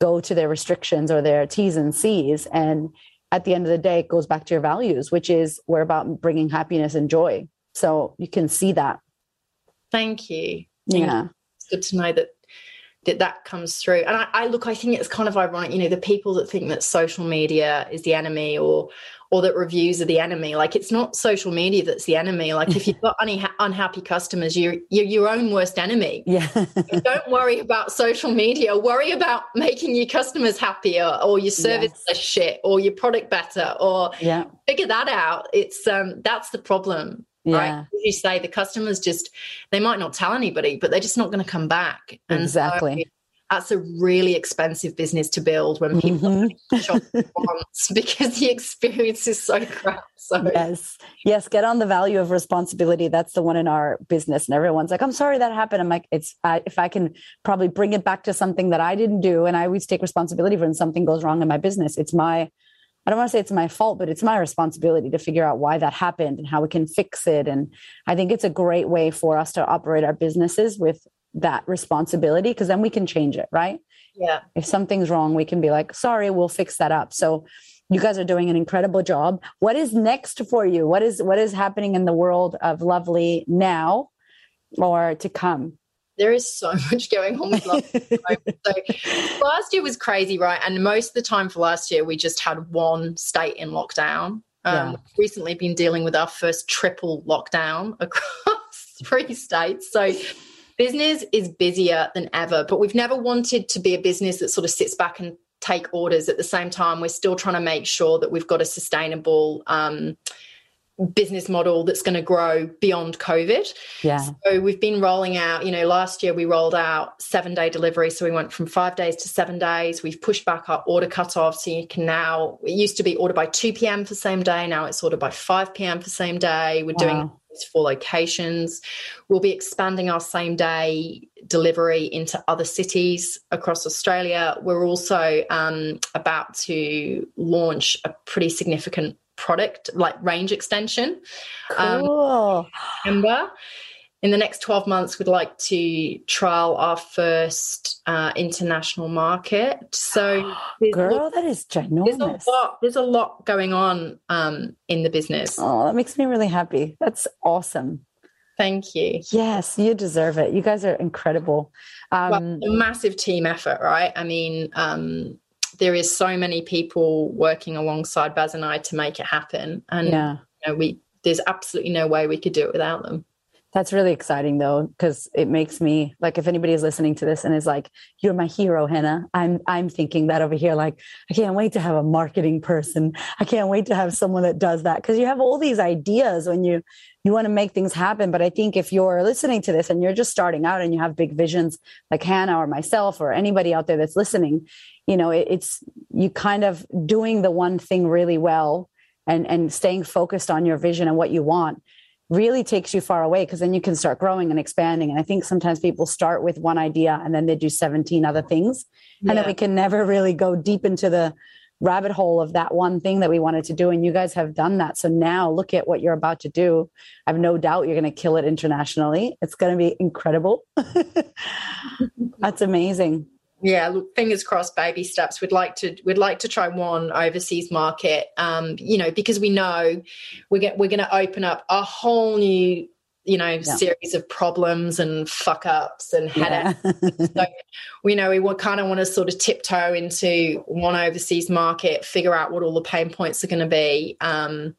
go to their restrictions or their t's and c's. And at the end of the day it goes back to your values which is we're about bringing happiness and joy. So you can see that. Thank you. Yeah. It's good to know that that that comes through. And I, I, look, I think it's kind of ironic, you know, the people that think that social media is the enemy or or that reviews are the enemy. Like it's not social media that's the enemy. Like if you've got unha- unhappy customers, you're you're your own worst enemy. Yeah. don't worry about social media. Worry about making your customers happier or your service yes. less shit or your product better or yeah. figure that out. It's um that's the problem yeah. right? you say, the customers just they might not tell anybody, but they're just not going to come back. And exactly. So that's a really expensive business to build when people mm-hmm. shop once because the experience is so crap. So yes, yes, get on the value of responsibility. That's the one in our business, and everyone's like, "I'm sorry that happened." I'm like, "It's uh, if I can probably bring it back to something that I didn't do, and I always take responsibility for when something goes wrong in my business. It's my I don't want to say it's my fault, but it's my responsibility to figure out why that happened and how we can fix it. And I think it's a great way for us to operate our businesses with that responsibility because then we can change it, right? Yeah. If something's wrong, we can be like, sorry, we'll fix that up. So you guys are doing an incredible job. What is next for you? What is what is happening in the world of lovely now or to come? There is so much going on with love. so last year was crazy, right? And most of the time for last year, we just had one state in lockdown. Um, yeah. Recently been dealing with our first triple lockdown across three states. So business is busier than ever, but we've never wanted to be a business that sort of sits back and take orders at the same time. We're still trying to make sure that we've got a sustainable um, business model that's going to grow beyond COVID. Yeah. So we've been rolling out, you know, last year we rolled out seven day delivery. So we went from five days to seven days. We've pushed back our order cutoff. So you can now, it used to be order by 2 p.m. for same day. Now it's order by 5 p.m. for same day. We're wow. doing four locations. We'll be expanding our same day delivery into other cities across Australia. We're also um, about to launch a pretty significant product like range extension. Um, cool. Um, in the next 12 months, we'd like to trial our first uh, international market. So, girl, that is ginormous. There's a lot, there's a lot going on um, in the business. Oh, that makes me really happy. That's awesome. Thank you. Yes, you deserve it. You guys are incredible. Um, well, a massive team effort, right? I mean, um, there is so many people working alongside Vez and I to make it happen. And yeah. you know, we there's absolutely no way we could do it without them. That's really exciting though, because it makes me like if anybody is listening to this and is like, "You're my hero, Hannah," I'm I'm thinking that over here. Like, I can't wait to have a marketing person. I can't wait to have someone that does that because you have all these ideas when you you want to make things happen. But I think if you're listening to this and you're just starting out and you have big visions, like Hannah or myself or anybody out there that's listening, you know, it, it's you kind of doing the one thing really well and and staying focused on your vision and what you want really takes you far away because then you can start growing and expanding. And I think sometimes people start with one idea and then they do 17 other things. Yeah. And then we can never really go deep into the rabbit hole of that one thing that we wanted to do. And you guys have done that. So now look at what you're about to do. I have no doubt you're going to kill it internationally. It's going to be incredible. That's amazing yeah look fingers crossed baby steps we'd like to we'd like to try one overseas market um you know because we know we're get, we're going to open up a whole new you know yeah. series of problems and fuck ups and headaches yeah. so we know we kind of want to sort of tiptoe into one overseas market figure out what all the pain points are going to be um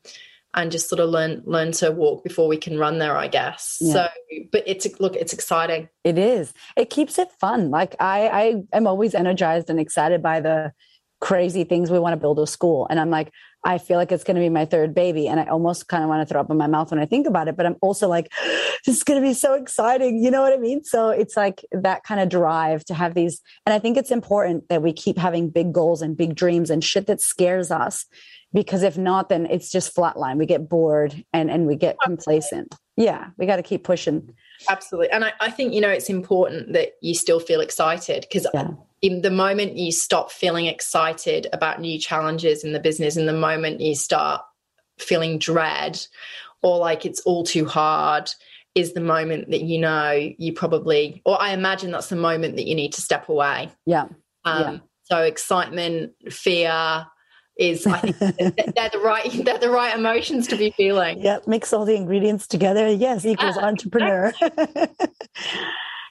and just sort of learn learn to walk before we can run there i guess. Yeah. so but it's look it's exciting. It is. It keeps it fun. Like i i am always energized and excited by the crazy things we want to build a school. And i'm like i feel like it's going to be my third baby and i almost kind of want to throw up in my mouth when i think about it but i'm also like this is going to be so exciting you know what i mean? So it's like that kind of drive to have these and i think it's important that we keep having big goals and big dreams and shit that scares us because if not then it's just flatline. We get bored and and we get complacent. Yeah we got to keep pushing. Absolutely and I, I, think you know it's important that you still feel excited because yeah. In the moment you stop feeling excited about new challenges in the business in the moment you start feeling dread or like it's all too hard is the moment that you know you probably or i imagine that's the moment that you need to step away yeah, um, yeah. so excitement fear is I think they're the right they're the right emotions to be feeling. Yeah, mix all the ingredients together. Yes, equals entrepreneur.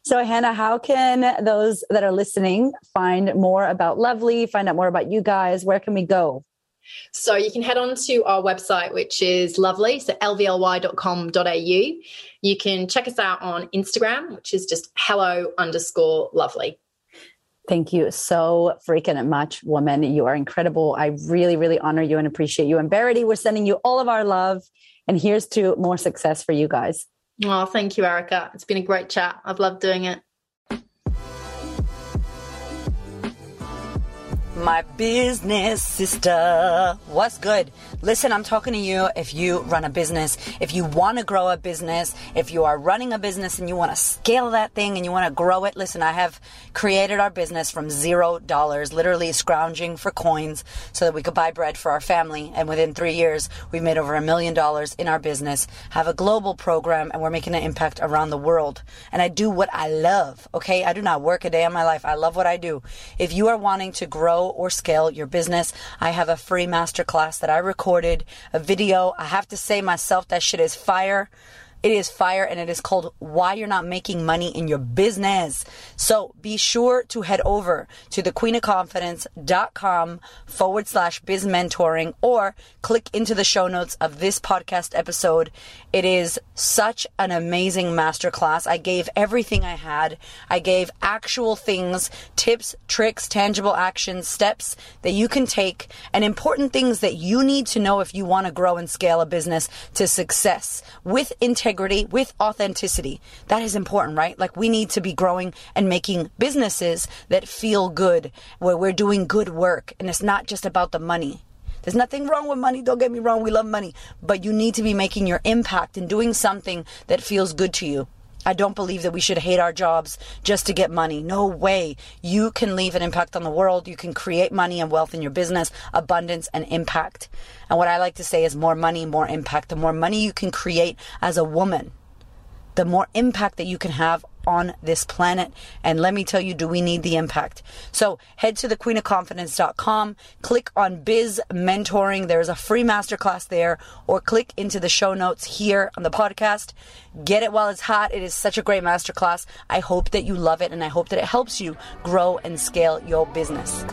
so Hannah, how can those that are listening find more about LVLY, find out more about you guys? Where can we go? So you can head on to our website, which is lovely, so lvly.com.au. You can check us out on Instagram, which is just hello underscore lovely. Thank you so freaking much, woman. You are incredible. I really, really honor you and appreciate you. And Verity, we're sending you all of our love. And here's to more success for you guys. Oh, thank you, Erica. It's been a great chat. I've loved doing it. My business sister. What's good? Listen, I'm talking to you if you run a business, if you want to grow a business, if you are running a business and you want to scale that thing and you want to grow it. Listen, I have created our business from zero dollars, literally scrounging for coins so that we could buy bread for our family. And within three years, we've made over a million dollars in our business, have a global program, and we're making an impact around the world. And I do what I love, okay? I do not work a day in my life. I love what I do. If you are wanting to grow or scale your business, I have a free masterclass that I recorded, a video. I have to say myself, that shit is fire. It is fire and it is called Why You're Not Making Money in Your Business. So be sure to head over to thequeenofconfidence.com forward slash biz mentoring or click into the show notes of this podcast episode. It is such an amazing masterclass. I gave everything I had. I gave actual things, tips, tricks, tangible actions, steps that you can take and important things that you need to know if you want to grow and scale a business to success with integrity integrity with authenticity. That is important, right? Like we need to be growing and making businesses that feel good, where we're doing good work. And it's not just about the money. There's nothing wrong with money. Don't get me wrong. We love money, but you need to be making your impact and doing something that feels good to you. I don't believe that we should hate our jobs just to get money. No way. You can leave an impact on the world. You can create money and wealth in your business, abundance and impact. And what I like to say is more money, more impact. The more money you can create as a woman, the more impact that you can have on this planet. And let me tell you, do we need the impact? So head to thequeenofconfidence.com, click on Biz Mentoring. There's a free masterclass there, or click into the show notes here on the podcast. Get it while it's hot. It is such a great masterclass. I hope that you love it and I hope that it helps you grow and scale your business.